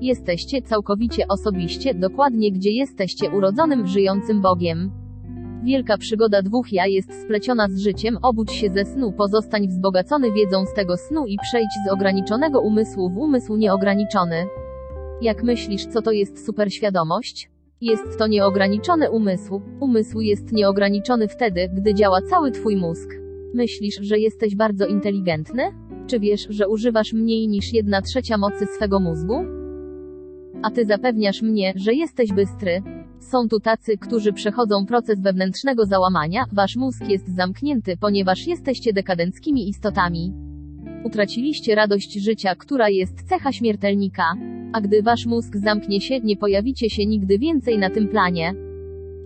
Jesteście całkowicie osobiście, dokładnie gdzie jesteście urodzonym, żyjącym Bogiem. Wielka przygoda dwóch ja jest spleciona z życiem, obudź się ze snu, pozostań wzbogacony wiedzą z tego snu i przejdź z ograniczonego umysłu w umysł nieograniczony. Jak myślisz, co to jest superświadomość? Jest to nieograniczony umysł. Umysł jest nieograniczony wtedy, gdy działa cały twój mózg. Myślisz, że jesteś bardzo inteligentny? Czy wiesz, że używasz mniej niż jedna trzecia mocy swego mózgu? A ty zapewniasz mnie, że jesteś bystry. Są tu tacy, którzy przechodzą proces wewnętrznego załamania, wasz mózg jest zamknięty, ponieważ jesteście dekadenckimi istotami. Utraciliście radość życia, która jest cecha śmiertelnika. A gdy wasz mózg zamknie się, nie pojawicie się nigdy więcej na tym planie.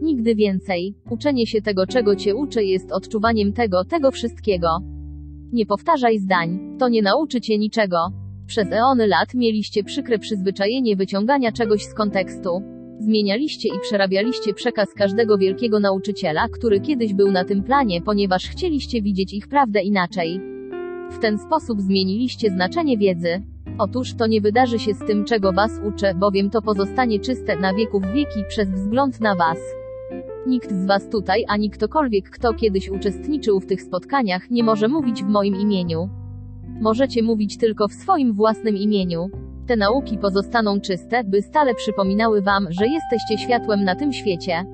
Nigdy więcej. Uczenie się tego, czego cię uczę, jest odczuwaniem tego, tego wszystkiego. Nie powtarzaj zdań. To nie nauczy cię niczego. Przez eony lat mieliście przykre przyzwyczajenie wyciągania czegoś z kontekstu. Zmienialiście i przerabialiście przekaz każdego wielkiego nauczyciela, który kiedyś był na tym planie, ponieważ chcieliście widzieć ich prawdę inaczej. W ten sposób zmieniliście znaczenie wiedzy. Otóż to nie wydarzy się z tym, czego was uczę, bowiem to pozostanie czyste na wieków wieki przez wzgląd na was. Nikt z was tutaj, ani ktokolwiek, kto kiedyś uczestniczył w tych spotkaniach, nie może mówić w moim imieniu. Możecie mówić tylko w swoim własnym imieniu. Te nauki pozostaną czyste, by stale przypominały wam, że jesteście światłem na tym świecie.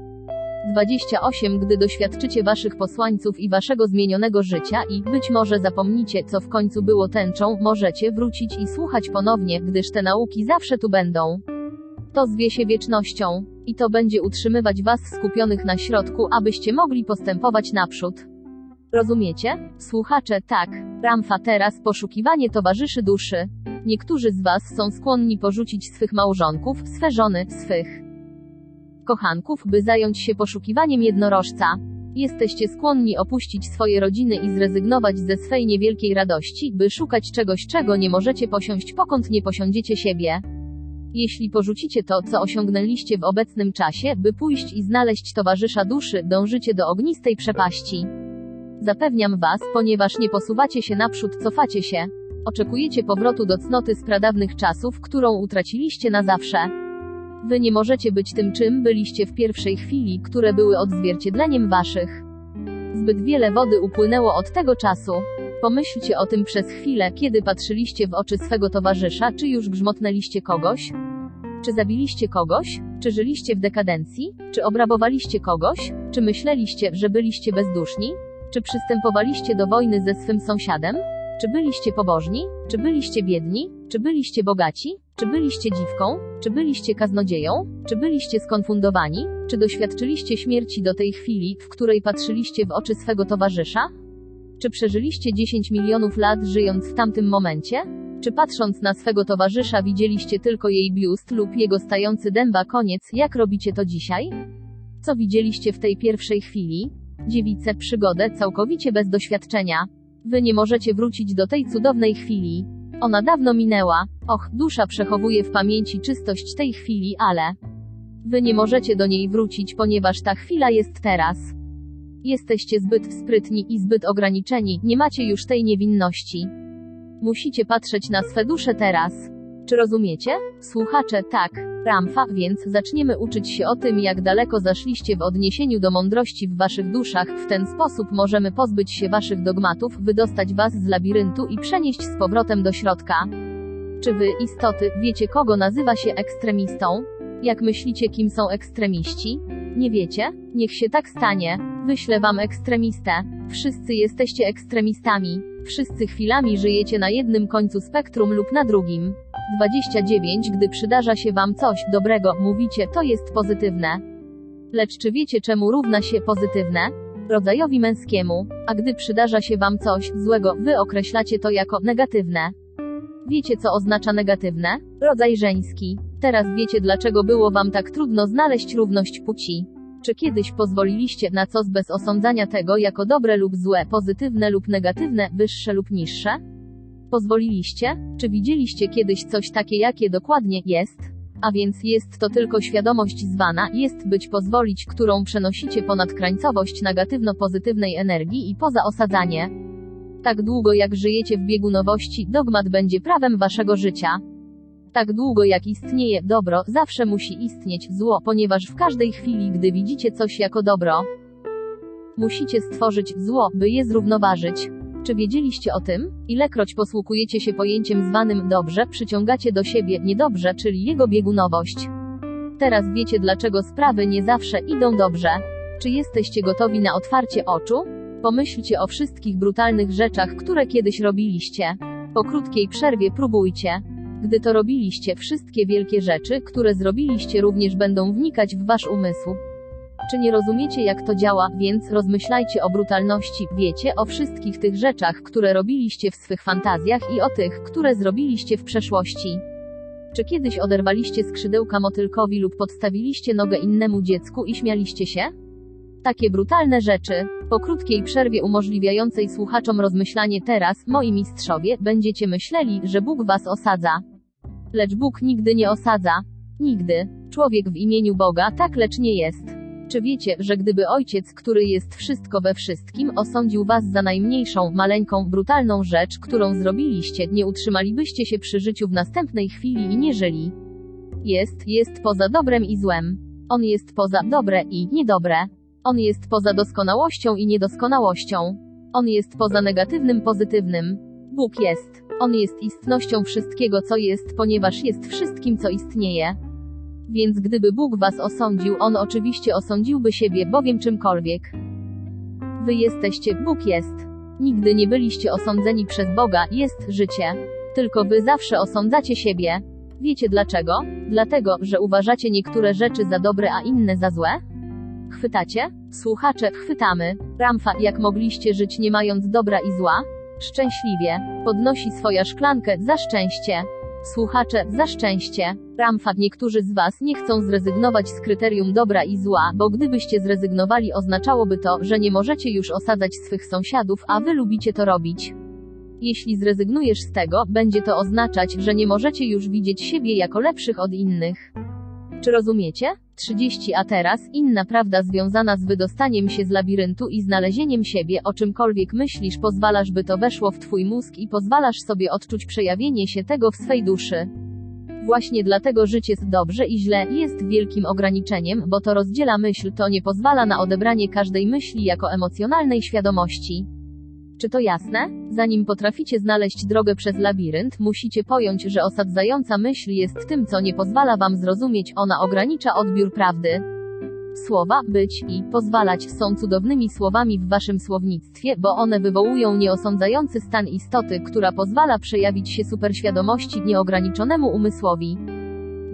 28 Gdy doświadczycie waszych posłańców i waszego zmienionego życia i, być może zapomnicie, co w końcu było tęczą, możecie wrócić i słuchać ponownie, gdyż te nauki zawsze tu będą. To zwie się wiecznością. I to będzie utrzymywać was skupionych na środku, abyście mogli postępować naprzód. Rozumiecie? Słuchacze, tak. Ramfa teraz poszukiwanie towarzyszy duszy. Niektórzy z Was są skłonni porzucić swych małżonków, swe żony, swych kochanków, by zająć się poszukiwaniem jednorożca. Jesteście skłonni opuścić swoje rodziny i zrezygnować ze swej niewielkiej radości, by szukać czegoś, czego nie możecie posiąść, pokąd nie posiądziecie siebie. Jeśli porzucicie to, co osiągnęliście w obecnym czasie, by pójść i znaleźć towarzysza duszy, dążycie do ognistej przepaści. Zapewniam Was, ponieważ nie posuwacie się naprzód, cofacie się. Oczekujecie powrotu do cnoty z pradawnych czasów, którą utraciliście na zawsze. Wy nie możecie być tym, czym byliście w pierwszej chwili, które były odzwierciedleniem Waszych. Zbyt wiele wody upłynęło od tego czasu. Pomyślcie o tym przez chwilę, kiedy patrzyliście w oczy swego towarzysza, czy już grzmotnęliście kogoś? Czy zabiliście kogoś? Czy żyliście w dekadencji? Czy obrabowaliście kogoś? Czy myśleliście, że byliście bezduszni? Czy przystępowaliście do wojny ze swym sąsiadem? Czy byliście pobożni? Czy byliście biedni? Czy byliście bogaci? Czy byliście dziwką? Czy byliście kaznodzieją? Czy byliście skonfundowani? Czy doświadczyliście śmierci do tej chwili, w której patrzyliście w oczy swego towarzysza? Czy przeżyliście 10 milionów lat żyjąc w tamtym momencie? Czy patrząc na swego towarzysza widzieliście tylko jej biust lub jego stający dęba koniec, jak robicie to dzisiaj? Co widzieliście w tej pierwszej chwili? Dziewice, przygodę całkowicie bez doświadczenia. Wy nie możecie wrócić do tej cudownej chwili. Ona dawno minęła. Och, dusza przechowuje w pamięci czystość tej chwili, ale wy nie możecie do niej wrócić, ponieważ ta chwila jest teraz. Jesteście zbyt sprytni i zbyt ograniczeni, nie macie już tej niewinności. Musicie patrzeć na swe dusze teraz. Czy rozumiecie? Słuchacze, tak. Ramfa, więc zaczniemy uczyć się o tym, jak daleko zaszliście w odniesieniu do mądrości w waszych duszach. W ten sposób możemy pozbyć się waszych dogmatów, wydostać was z labiryntu i przenieść z powrotem do środka. Czy wy, istoty, wiecie kogo nazywa się ekstremistą? Jak myślicie, kim są ekstremiści? Nie wiecie? Niech się tak stanie. Wyślę wam ekstremistę. Wszyscy jesteście ekstremistami. Wszyscy chwilami żyjecie na jednym końcu spektrum lub na drugim. 29 Gdy przydarza się wam coś dobrego, mówicie, to jest pozytywne. Lecz czy wiecie czemu równa się pozytywne? Rodzajowi męskiemu. A gdy przydarza się wam coś złego, wy określacie to jako negatywne. Wiecie co oznacza negatywne? Rodzaj żeński. Teraz wiecie dlaczego było wam tak trudno znaleźć równość płci. Czy kiedyś pozwoliliście na coś bez osądzania tego jako dobre lub złe, pozytywne lub negatywne, wyższe lub niższe? Pozwoliliście? Czy widzieliście kiedyś coś takie jakie dokładnie jest? A więc jest to tylko świadomość zwana, jest być pozwolić, którą przenosicie ponad krańcowość negatywno-pozytywnej energii i poza osadzanie. Tak długo jak żyjecie w biegunowości, dogmat będzie prawem waszego życia. Tak długo jak istnieje dobro, zawsze musi istnieć zło, ponieważ w każdej chwili, gdy widzicie coś jako dobro, musicie stworzyć zło, by je zrównoważyć. Czy wiedzieliście o tym? Ilekroć posługujecie się pojęciem zwanym dobrze, przyciągacie do siebie niedobrze, czyli jego biegunowość. Teraz wiecie dlaczego sprawy nie zawsze idą dobrze. Czy jesteście gotowi na otwarcie oczu? Pomyślcie o wszystkich brutalnych rzeczach, które kiedyś robiliście. Po krótkiej przerwie próbujcie. Gdy to robiliście, wszystkie wielkie rzeczy, które zrobiliście, również będą wnikać w wasz umysł. Czy nie rozumiecie, jak to działa, więc rozmyślajcie o brutalności, wiecie o wszystkich tych rzeczach, które robiliście w swych fantazjach i o tych, które zrobiliście w przeszłości. Czy kiedyś oderwaliście skrzydełka motylkowi lub podstawiliście nogę innemu dziecku i śmialiście się? Takie brutalne rzeczy. Po krótkiej przerwie umożliwiającej słuchaczom rozmyślanie teraz, moi mistrzowie, będziecie myśleli, że Bóg was osadza. Lecz Bóg nigdy nie osadza. Nigdy. Człowiek w imieniu Boga tak lecz nie jest. Czy wiecie, że gdyby Ojciec, który jest wszystko we wszystkim, osądził was za najmniejszą, maleńką, brutalną rzecz, którą zrobiliście, nie utrzymalibyście się przy życiu w następnej chwili i nie żyli? Jest, jest poza dobrem i złem. On jest poza dobre i niedobre. On jest poza doskonałością i niedoskonałością. On jest poza negatywnym, pozytywnym. Bóg jest. On jest istnością wszystkiego, co jest, ponieważ jest wszystkim, co istnieje. Więc gdyby Bóg was osądził, on oczywiście osądziłby siebie, bowiem czymkolwiek. Wy jesteście, Bóg jest. Nigdy nie byliście osądzeni przez Boga, jest życie. Tylko wy zawsze osądzacie siebie. Wiecie dlaczego? Dlatego, że uważacie niektóre rzeczy za dobre, a inne za złe? Chwytacie? Słuchacze, chwytamy. Ramfa, jak mogliście żyć nie mając dobra i zła? Szczęśliwie. Podnosi swoja szklankę za szczęście. Słuchacze, za szczęście. Ramfat niektórzy z Was nie chcą zrezygnować z kryterium dobra i zła, bo gdybyście zrezygnowali oznaczałoby to, że nie możecie już osadzać swych sąsiadów, a Wy lubicie to robić. Jeśli zrezygnujesz z tego, będzie to oznaczać, że nie możecie już widzieć siebie jako lepszych od innych. Czy rozumiecie? 30 A teraz, inna prawda związana z wydostaniem się z labiryntu i znalezieniem siebie, o czymkolwiek myślisz, pozwalasz, by to weszło w twój mózg i pozwalasz sobie odczuć przejawienie się tego w swej duszy. Właśnie dlatego życie z dobrze i źle jest wielkim ograniczeniem, bo to rozdziela myśl, to nie pozwala na odebranie każdej myśli jako emocjonalnej świadomości. Czy to jasne? Zanim potraficie znaleźć drogę przez labirynt, musicie pojąć, że osadzająca myśl jest tym, co nie pozwala wam zrozumieć, ona ogranicza odbiór prawdy. Słowa, być i pozwalać są cudownymi słowami w waszym słownictwie, bo one wywołują nieosądzający stan istoty, która pozwala przejawić się superświadomości nieogranyczonemu umysłowi.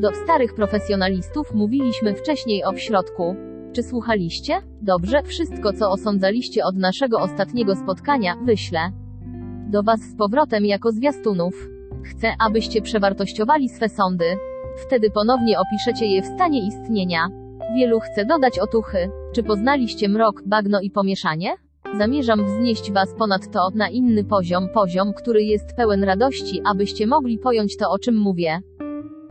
Do starych profesjonalistów mówiliśmy wcześniej o środku. Czy słuchaliście? Dobrze, wszystko co osądzaliście od naszego ostatniego spotkania, wyślę do Was z powrotem jako zwiastunów. Chcę, abyście przewartościowali swe sądy. Wtedy ponownie opiszecie je w stanie istnienia. Wielu chce dodać otuchy. Czy poznaliście mrok, bagno i pomieszanie? Zamierzam wznieść Was ponad to, na inny poziom, poziom, który jest pełen radości, abyście mogli pojąć to, o czym mówię.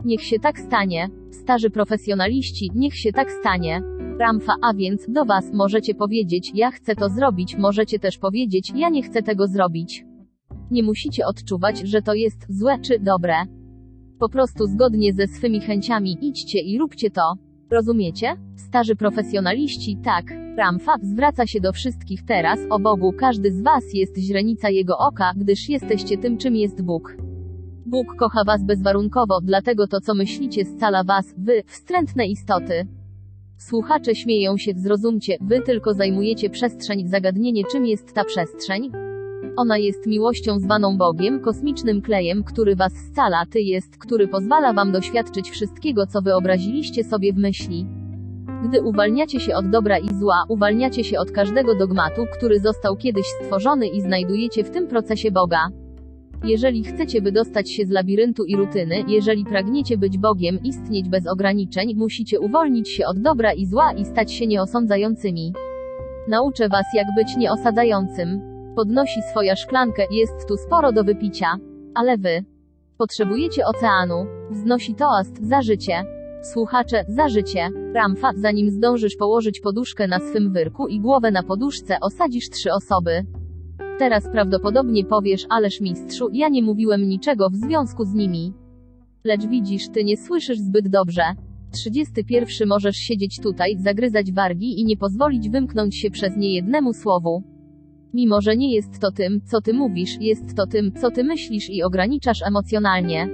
Niech się tak stanie. Starzy profesjonaliści, niech się tak stanie. Ramfa, a więc do Was możecie powiedzieć, ja chcę to zrobić, możecie też powiedzieć, ja nie chcę tego zrobić. Nie musicie odczuwać, że to jest złe czy dobre. Po prostu zgodnie ze swymi chęciami idźcie i róbcie to. Rozumiecie? Starzy profesjonaliści, tak. Ramfa zwraca się do wszystkich teraz, o Bogu, każdy z Was jest źrenica Jego oka, gdyż jesteście tym, czym jest Bóg. Bóg kocha Was bezwarunkowo, dlatego to, co myślicie, scala Was, Wy, wstrętne istoty. Słuchacze śmieją się, zrozumcie, Wy tylko zajmujecie przestrzeń, zagadnienie, czym jest ta przestrzeń? Ona jest miłością zwaną Bogiem, kosmicznym klejem, który was scala, ty jest, który pozwala wam doświadczyć wszystkiego, co wyobraziliście sobie w myśli. Gdy uwalniacie się od dobra i zła, uwalniacie się od każdego dogmatu, który został kiedyś stworzony i znajdujecie w tym procesie Boga. Jeżeli chcecie wydostać się z labiryntu i rutyny, jeżeli pragniecie być Bogiem, istnieć bez ograniczeń, musicie uwolnić się od dobra i zła i stać się nieosądzającymi. Nauczę was jak być nieosadzającym. Podnosi swoja szklankę, jest tu sporo do wypicia. Ale wy potrzebujecie oceanu. Wznosi toast za życie. Słuchacze, za życie. Ramfa, zanim zdążysz położyć poduszkę na swym wyrku i głowę na poduszce, osadzisz trzy osoby. Teraz prawdopodobnie powiesz, ależ mistrzu, ja nie mówiłem niczego w związku z nimi. Lecz widzisz, ty nie słyszysz zbyt dobrze. 31 możesz siedzieć tutaj, zagryzać wargi i nie pozwolić wymknąć się przez nie jednemu słowu. Mimo, że nie jest to tym, co ty mówisz, jest to tym, co ty myślisz i ograniczasz emocjonalnie.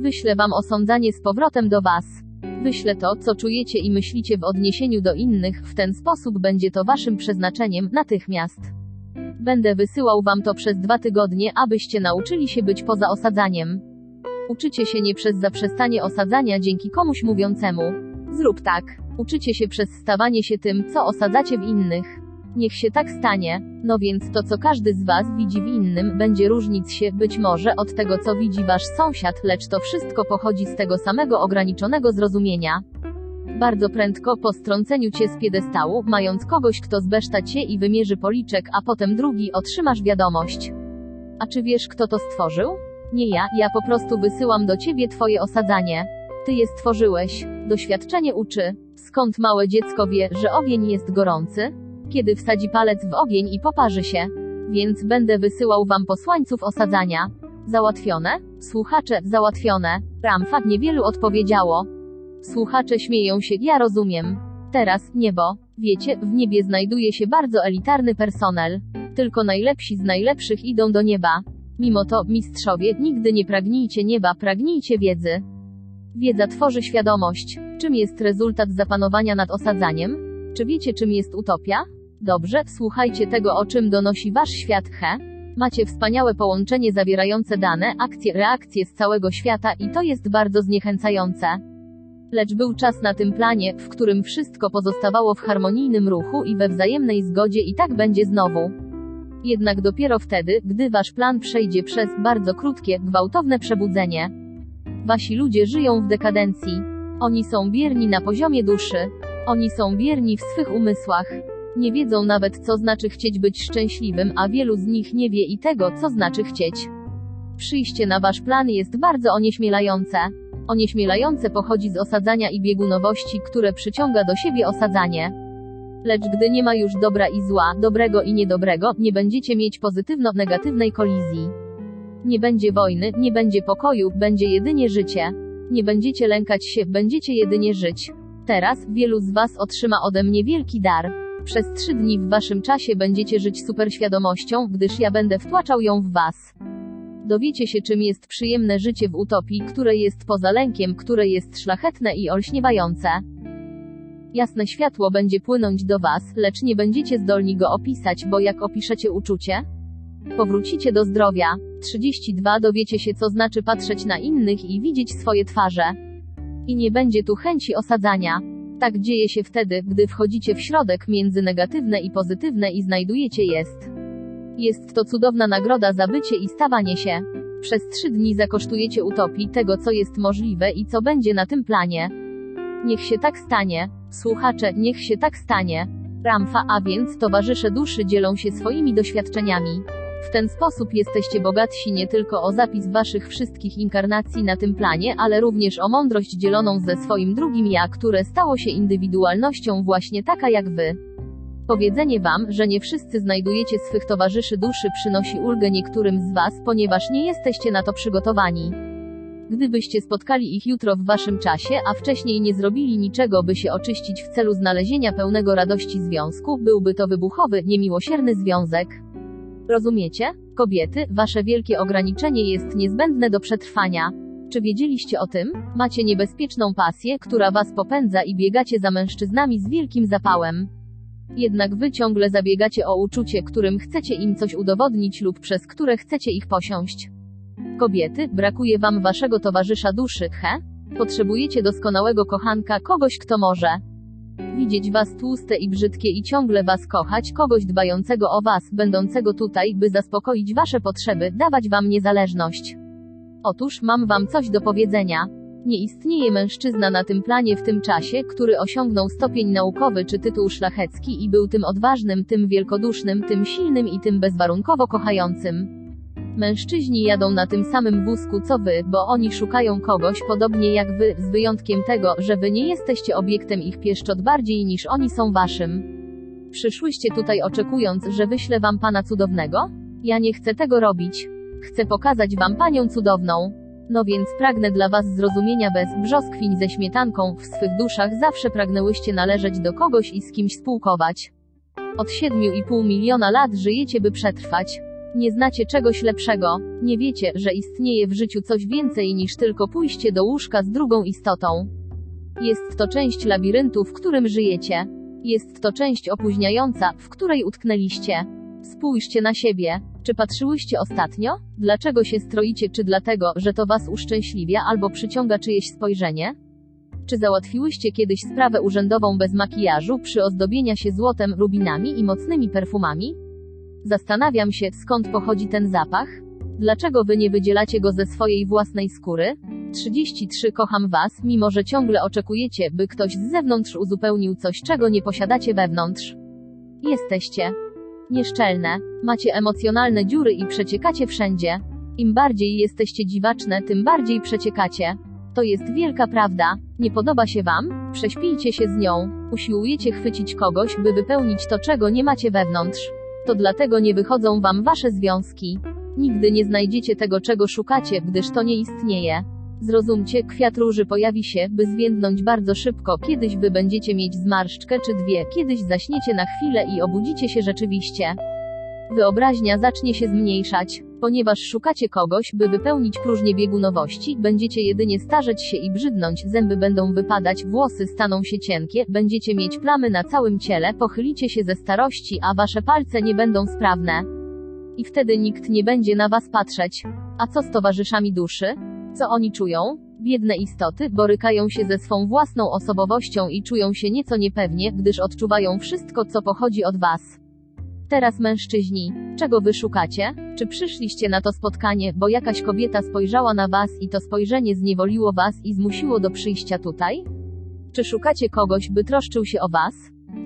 Wyślę wam osądzanie z powrotem do was. Wyślę to, co czujecie i myślicie w odniesieniu do innych, w ten sposób będzie to waszym przeznaczeniem, natychmiast. Będę wysyłał wam to przez dwa tygodnie, abyście nauczyli się być poza osadzaniem. Uczycie się nie przez zaprzestanie osadzania dzięki komuś mówiącemu. Zrób tak. Uczycie się przez stawanie się tym, co osadzacie w innych. Niech się tak stanie. No więc to, co każdy z Was widzi w innym, będzie różnić się, być może, od tego, co widzi Wasz sąsiad, lecz to wszystko pochodzi z tego samego ograniczonego zrozumienia. Bardzo prędko po strąceniu cię z piedestału, mając kogoś, kto zbeszta cię i wymierzy policzek, a potem drugi, otrzymasz wiadomość. A czy wiesz, kto to stworzył? Nie ja, ja po prostu wysyłam do ciebie twoje osadzanie. Ty je stworzyłeś. Doświadczenie uczy. Skąd małe dziecko wie, że ogień jest gorący? kiedy wsadzi palec w ogień i poparzy się. Więc będę wysyłał wam posłańców osadzania. Załatwione? Słuchacze, załatwione. Ramfa niewielu odpowiedziało. Słuchacze śmieją się, ja rozumiem. Teraz, niebo. Wiecie, w niebie znajduje się bardzo elitarny personel. Tylko najlepsi z najlepszych idą do nieba. Mimo to, mistrzowie, nigdy nie pragnijcie nieba, pragnijcie wiedzy. Wiedza tworzy świadomość. Czym jest rezultat zapanowania nad osadzaniem? Czy wiecie, czym jest utopia? Dobrze, słuchajcie tego, o czym donosi wasz świat He. Macie wspaniałe połączenie zawierające dane, akcje, reakcje z całego świata i to jest bardzo zniechęcające. Lecz był czas na tym planie, w którym wszystko pozostawało w harmonijnym ruchu i we wzajemnej zgodzie i tak będzie znowu. Jednak dopiero wtedy, gdy wasz plan przejdzie przez bardzo krótkie, gwałtowne przebudzenie. Wasi ludzie żyją w dekadencji. Oni są bierni na poziomie duszy. Oni są bierni w swych umysłach. Nie wiedzą nawet, co znaczy chcieć być szczęśliwym, a wielu z nich nie wie i tego, co znaczy chcieć. Przyjście na wasz plan jest bardzo onieśmielające. Onieśmielające pochodzi z osadzania i biegunowości, które przyciąga do siebie osadzanie. Lecz gdy nie ma już dobra i zła, dobrego i niedobrego, nie będziecie mieć pozytywno-negatywnej kolizji. Nie będzie wojny, nie będzie pokoju, będzie jedynie życie. Nie będziecie lękać się, będziecie jedynie żyć. Teraz, wielu z Was otrzyma ode mnie wielki dar. Przez trzy dni w Waszym czasie będziecie żyć superświadomością, gdyż ja będę wtłaczał ją w Was. Dowiecie się, czym jest przyjemne życie w utopii, które jest poza lękiem, które jest szlachetne i olśniewające. Jasne światło będzie płynąć do Was, lecz nie będziecie zdolni go opisać, bo jak opiszecie uczucie? Powrócicie do zdrowia. 32 Dowiecie się, co znaczy patrzeć na innych i widzieć swoje twarze. I nie będzie tu chęci osadzania. Tak dzieje się wtedy, gdy wchodzicie w środek między negatywne i pozytywne i znajdujecie jest. Jest to cudowna nagroda za bycie i stawanie się. Przez trzy dni zakosztujecie utopii tego, co jest możliwe i co będzie na tym planie. Niech się tak stanie. Słuchacze, niech się tak stanie. Ramfa, a więc towarzysze duszy dzielą się swoimi doświadczeniami. W ten sposób jesteście bogatsi nie tylko o zapis waszych wszystkich inkarnacji na tym planie, ale również o mądrość dzieloną ze swoim drugim ja, które stało się indywidualnością właśnie taka jak wy. Powiedzenie wam, że nie wszyscy znajdujecie swych towarzyszy duszy przynosi ulgę niektórym z was, ponieważ nie jesteście na to przygotowani. Gdybyście spotkali ich jutro w waszym czasie, a wcześniej nie zrobili niczego, by się oczyścić w celu znalezienia pełnego radości związku, byłby to wybuchowy, niemiłosierny związek. Rozumiecie? Kobiety, wasze wielkie ograniczenie jest niezbędne do przetrwania. Czy wiedzieliście o tym? Macie niebezpieczną pasję, która was popędza i biegacie za mężczyznami z wielkim zapałem. Jednak wy ciągle zabiegacie o uczucie, którym chcecie im coś udowodnić lub przez które chcecie ich posiąść. Kobiety, brakuje wam waszego towarzysza duszy, he? Potrzebujecie doskonałego kochanka, kogoś, kto może widzieć was tłuste i brzydkie i ciągle was kochać, kogoś dbającego o was, będącego tutaj, by zaspokoić wasze potrzeby, dawać wam niezależność. Otóż mam wam coś do powiedzenia. Nie istnieje mężczyzna na tym planie w tym czasie, który osiągnął stopień naukowy czy tytuł szlachecki i był tym odważnym, tym wielkodusznym, tym silnym i tym bezwarunkowo kochającym. Mężczyźni jadą na tym samym wózku co wy, bo oni szukają kogoś podobnie jak wy, z wyjątkiem tego, że wy nie jesteście obiektem ich pieszczot bardziej niż oni są waszym. Przyszłyście tutaj oczekując, że wyślę wam pana cudownego? Ja nie chcę tego robić. Chcę pokazać wam panią cudowną. No więc pragnę dla was zrozumienia bez brzoskwiń ze śmietanką, w swych duszach zawsze pragnęłyście należeć do kogoś i z kimś spółkować. Od 7,5 miliona lat żyjecie by przetrwać. Nie znacie czegoś lepszego. Nie wiecie, że istnieje w życiu coś więcej niż tylko pójście do łóżka z drugą istotą. Jest to część labiryntu, w którym żyjecie. Jest to część opóźniająca, w której utknęliście. Spójrzcie na siebie. Czy patrzyłyście ostatnio? Dlaczego się stroicie, czy dlatego, że to was uszczęśliwia albo przyciąga czyjeś spojrzenie? Czy załatwiłyście kiedyś sprawę urzędową bez makijażu, przyozdobienia się złotem, rubinami i mocnymi perfumami? Zastanawiam się, skąd pochodzi ten zapach? Dlaczego wy nie wydzielacie go ze swojej własnej skóry? 33 Kocham was, mimo że ciągle oczekujecie, by ktoś z zewnątrz uzupełnił coś, czego nie posiadacie wewnątrz. Jesteście nieszczelne, macie emocjonalne dziury i przeciekacie wszędzie. Im bardziej jesteście dziwaczne, tym bardziej przeciekacie. To jest wielka prawda. Nie podoba się wam? Prześpijcie się z nią. Usiłujecie chwycić kogoś, by wypełnić to, czego nie macie wewnątrz. To dlatego nie wychodzą wam wasze związki. Nigdy nie znajdziecie tego, czego szukacie, gdyż to nie istnieje. Zrozumcie, kwiat róży pojawi się, by zwiędnąć bardzo szybko, kiedyś wy będziecie mieć zmarszczkę czy dwie, kiedyś zaśniecie na chwilę i obudzicie się rzeczywiście. Wyobraźnia zacznie się zmniejszać. Ponieważ szukacie kogoś, by wypełnić próżnię biegunowości, będziecie jedynie starzeć się i brzydnąć, zęby będą wypadać, włosy staną się cienkie, będziecie mieć plamy na całym ciele, pochylicie się ze starości, a wasze palce nie będą sprawne. I wtedy nikt nie będzie na was patrzeć. A co z towarzyszami duszy? Co oni czują? Biedne istoty borykają się ze swą własną osobowością i czują się nieco niepewnie, gdyż odczuwają wszystko, co pochodzi od was. Teraz mężczyźni, czego wy szukacie? Czy przyszliście na to spotkanie, bo jakaś kobieta spojrzała na was i to spojrzenie zniewoliło was i zmusiło do przyjścia tutaj? Czy szukacie kogoś, by troszczył się o was?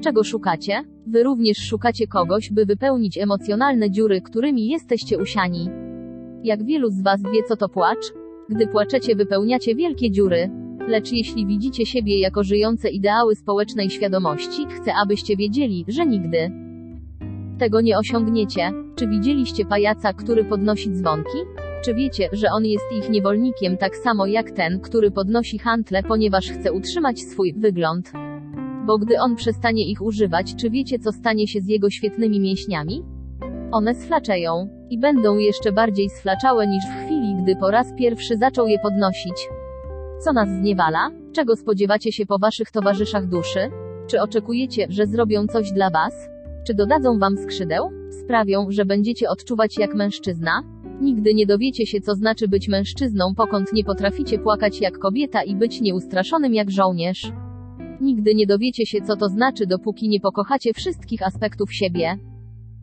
Czego szukacie? Wy również szukacie kogoś, by wypełnić emocjonalne dziury, którymi jesteście usiani. Jak wielu z was wie, co to płacz? Gdy płaczecie, wypełniacie wielkie dziury. Lecz jeśli widzicie siebie jako żyjące ideały społecznej świadomości, chcę, abyście wiedzieli, że nigdy tego nie osiągniecie. Czy widzieliście pajaca, który podnosi dzwonki? Czy wiecie, że on jest ich niewolnikiem tak samo jak ten, który podnosi hantle, ponieważ chce utrzymać swój wygląd? Bo gdy on przestanie ich używać, czy wiecie, co stanie się z jego świetnymi mięśniami? One sflaczeją i będą jeszcze bardziej sflaczałe niż w chwili, gdy po raz pierwszy zaczął je podnosić. Co nas zniewala? Czego spodziewacie się po waszych towarzyszach duszy? Czy oczekujecie, że zrobią coś dla was? Czy dodadzą wam skrzydeł? Sprawią, że będziecie odczuwać jak mężczyzna? Nigdy nie dowiecie się, co znaczy być mężczyzną, pokąd nie potraficie płakać jak kobieta i być nieustraszonym jak żołnierz. Nigdy nie dowiecie się, co to znaczy, dopóki nie pokochacie wszystkich aspektów siebie.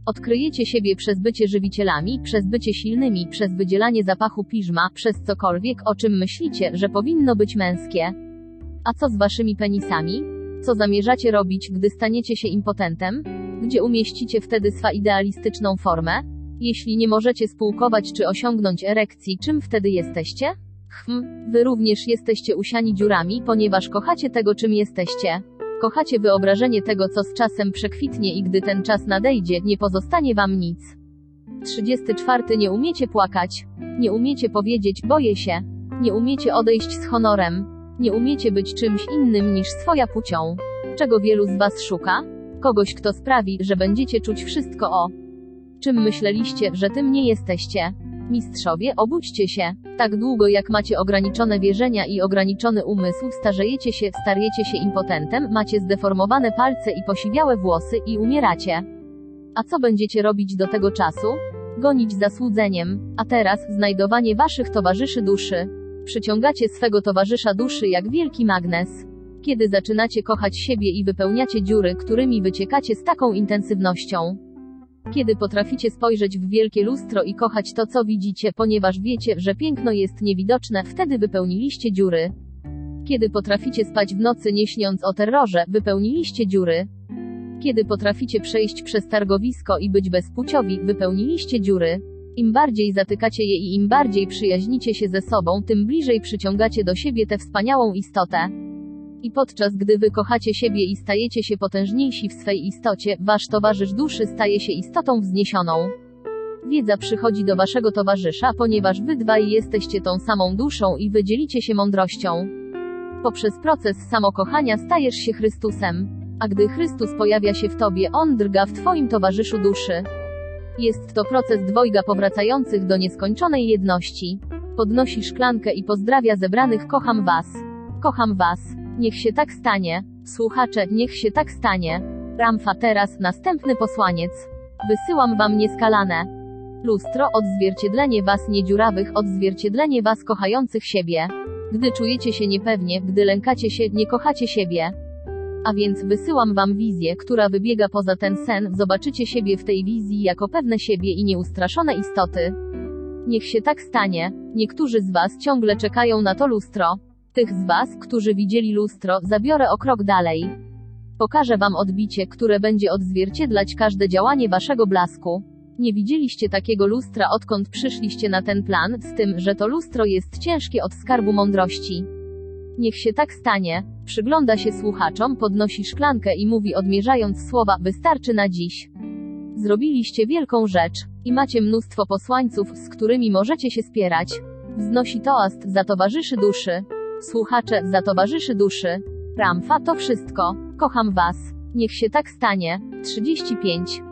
Odkryjecie siebie przez bycie żywicielami, przez bycie silnymi, przez wydzielanie zapachu piżma, przez cokolwiek, o czym myślicie, że powinno być męskie. A co z waszymi penisami? Co zamierzacie robić, gdy staniecie się impotentem? Gdzie umieścicie wtedy swa idealistyczną formę? Jeśli nie możecie spółkować czy osiągnąć erekcji, czym wtedy jesteście? Hm, wy również jesteście usiani dziurami, ponieważ kochacie tego, czym jesteście. Kochacie wyobrażenie tego, co z czasem przekwitnie i gdy ten czas nadejdzie, nie pozostanie wam nic. 34. Nie umiecie płakać. Nie umiecie powiedzieć, boję się. Nie umiecie odejść z honorem. Nie umiecie być czymś innym niż swoja płcią. Czego wielu z was szuka? Kogoś, kto sprawi, że będziecie czuć wszystko o czym myśleliście, że tym nie jesteście. Mistrzowie, obudźcie się. Tak długo jak macie ograniczone wierzenia i ograniczony umysł, starzejecie się, stariecie się impotentem, macie zdeformowane palce i posiwiałe włosy i umieracie. A co będziecie robić do tego czasu? Gonić za słudzeniem. A teraz, znajdowanie waszych towarzyszy duszy. Przyciągacie swego towarzysza duszy jak wielki magnes. Kiedy zaczynacie kochać siebie i wypełniacie dziury, którymi wyciekacie z taką intensywnością. Kiedy potraficie spojrzeć w wielkie lustro i kochać to, co widzicie, ponieważ wiecie, że piękno jest niewidoczne, wtedy wypełniliście dziury. Kiedy potraficie spać w nocy nie śniąc o terrorze, wypełniliście dziury. Kiedy potraficie przejść przez targowisko i być bezpłciowi, wypełniliście dziury. Im bardziej zatykacie je i im bardziej przyjaźnicie się ze sobą, tym bliżej przyciągacie do siebie tę wspaniałą istotę. I podczas gdy wy kochacie siebie i stajecie się potężniejsi w swej istocie, wasz towarzysz duszy staje się istotą wzniesioną. Wiedza przychodzi do waszego towarzysza, ponieważ wy dwaj jesteście tą samą duszą i wydzielicie się mądrością. Poprzez proces samokochania stajesz się Chrystusem. A gdy Chrystus pojawia się w tobie, on drga w twoim towarzyszu duszy. Jest to proces dwojga powracających do nieskończonej jedności. Podnosi szklankę i pozdrawia zebranych kocham was. Kocham was. Niech się tak stanie. Słuchacze, niech się tak stanie. Ramfa teraz, następny posłaniec. Wysyłam wam nieskalane. Lustro, odzwierciedlenie was niedziurawych, odzwierciedlenie was kochających siebie. Gdy czujecie się niepewnie, gdy lękacie się, nie kochacie siebie. A więc wysyłam wam wizję, która wybiega poza ten sen, zobaczycie siebie w tej wizji jako pewne siebie i nieustraszone istoty. Niech się tak stanie. Niektórzy z was ciągle czekają na to lustro. Tych z was, którzy widzieli lustro, zabiorę o krok dalej. Pokażę wam odbicie, które będzie odzwierciedlać każde działanie waszego blasku. Nie widzieliście takiego lustra odkąd przyszliście na ten plan, z tym, że to lustro jest ciężkie od skarbu mądrości. Niech się tak stanie. Przygląda się słuchaczom, podnosi szklankę i mówi odmierzając słowa, wystarczy na dziś. Zrobiliście wielką rzecz. I macie mnóstwo posłańców, z którymi możecie się spierać. Wznosi toast za towarzyszy duszy. Słuchacze, za towarzyszy duszy. Ramfa to wszystko. Kocham was. Niech się tak stanie. 35.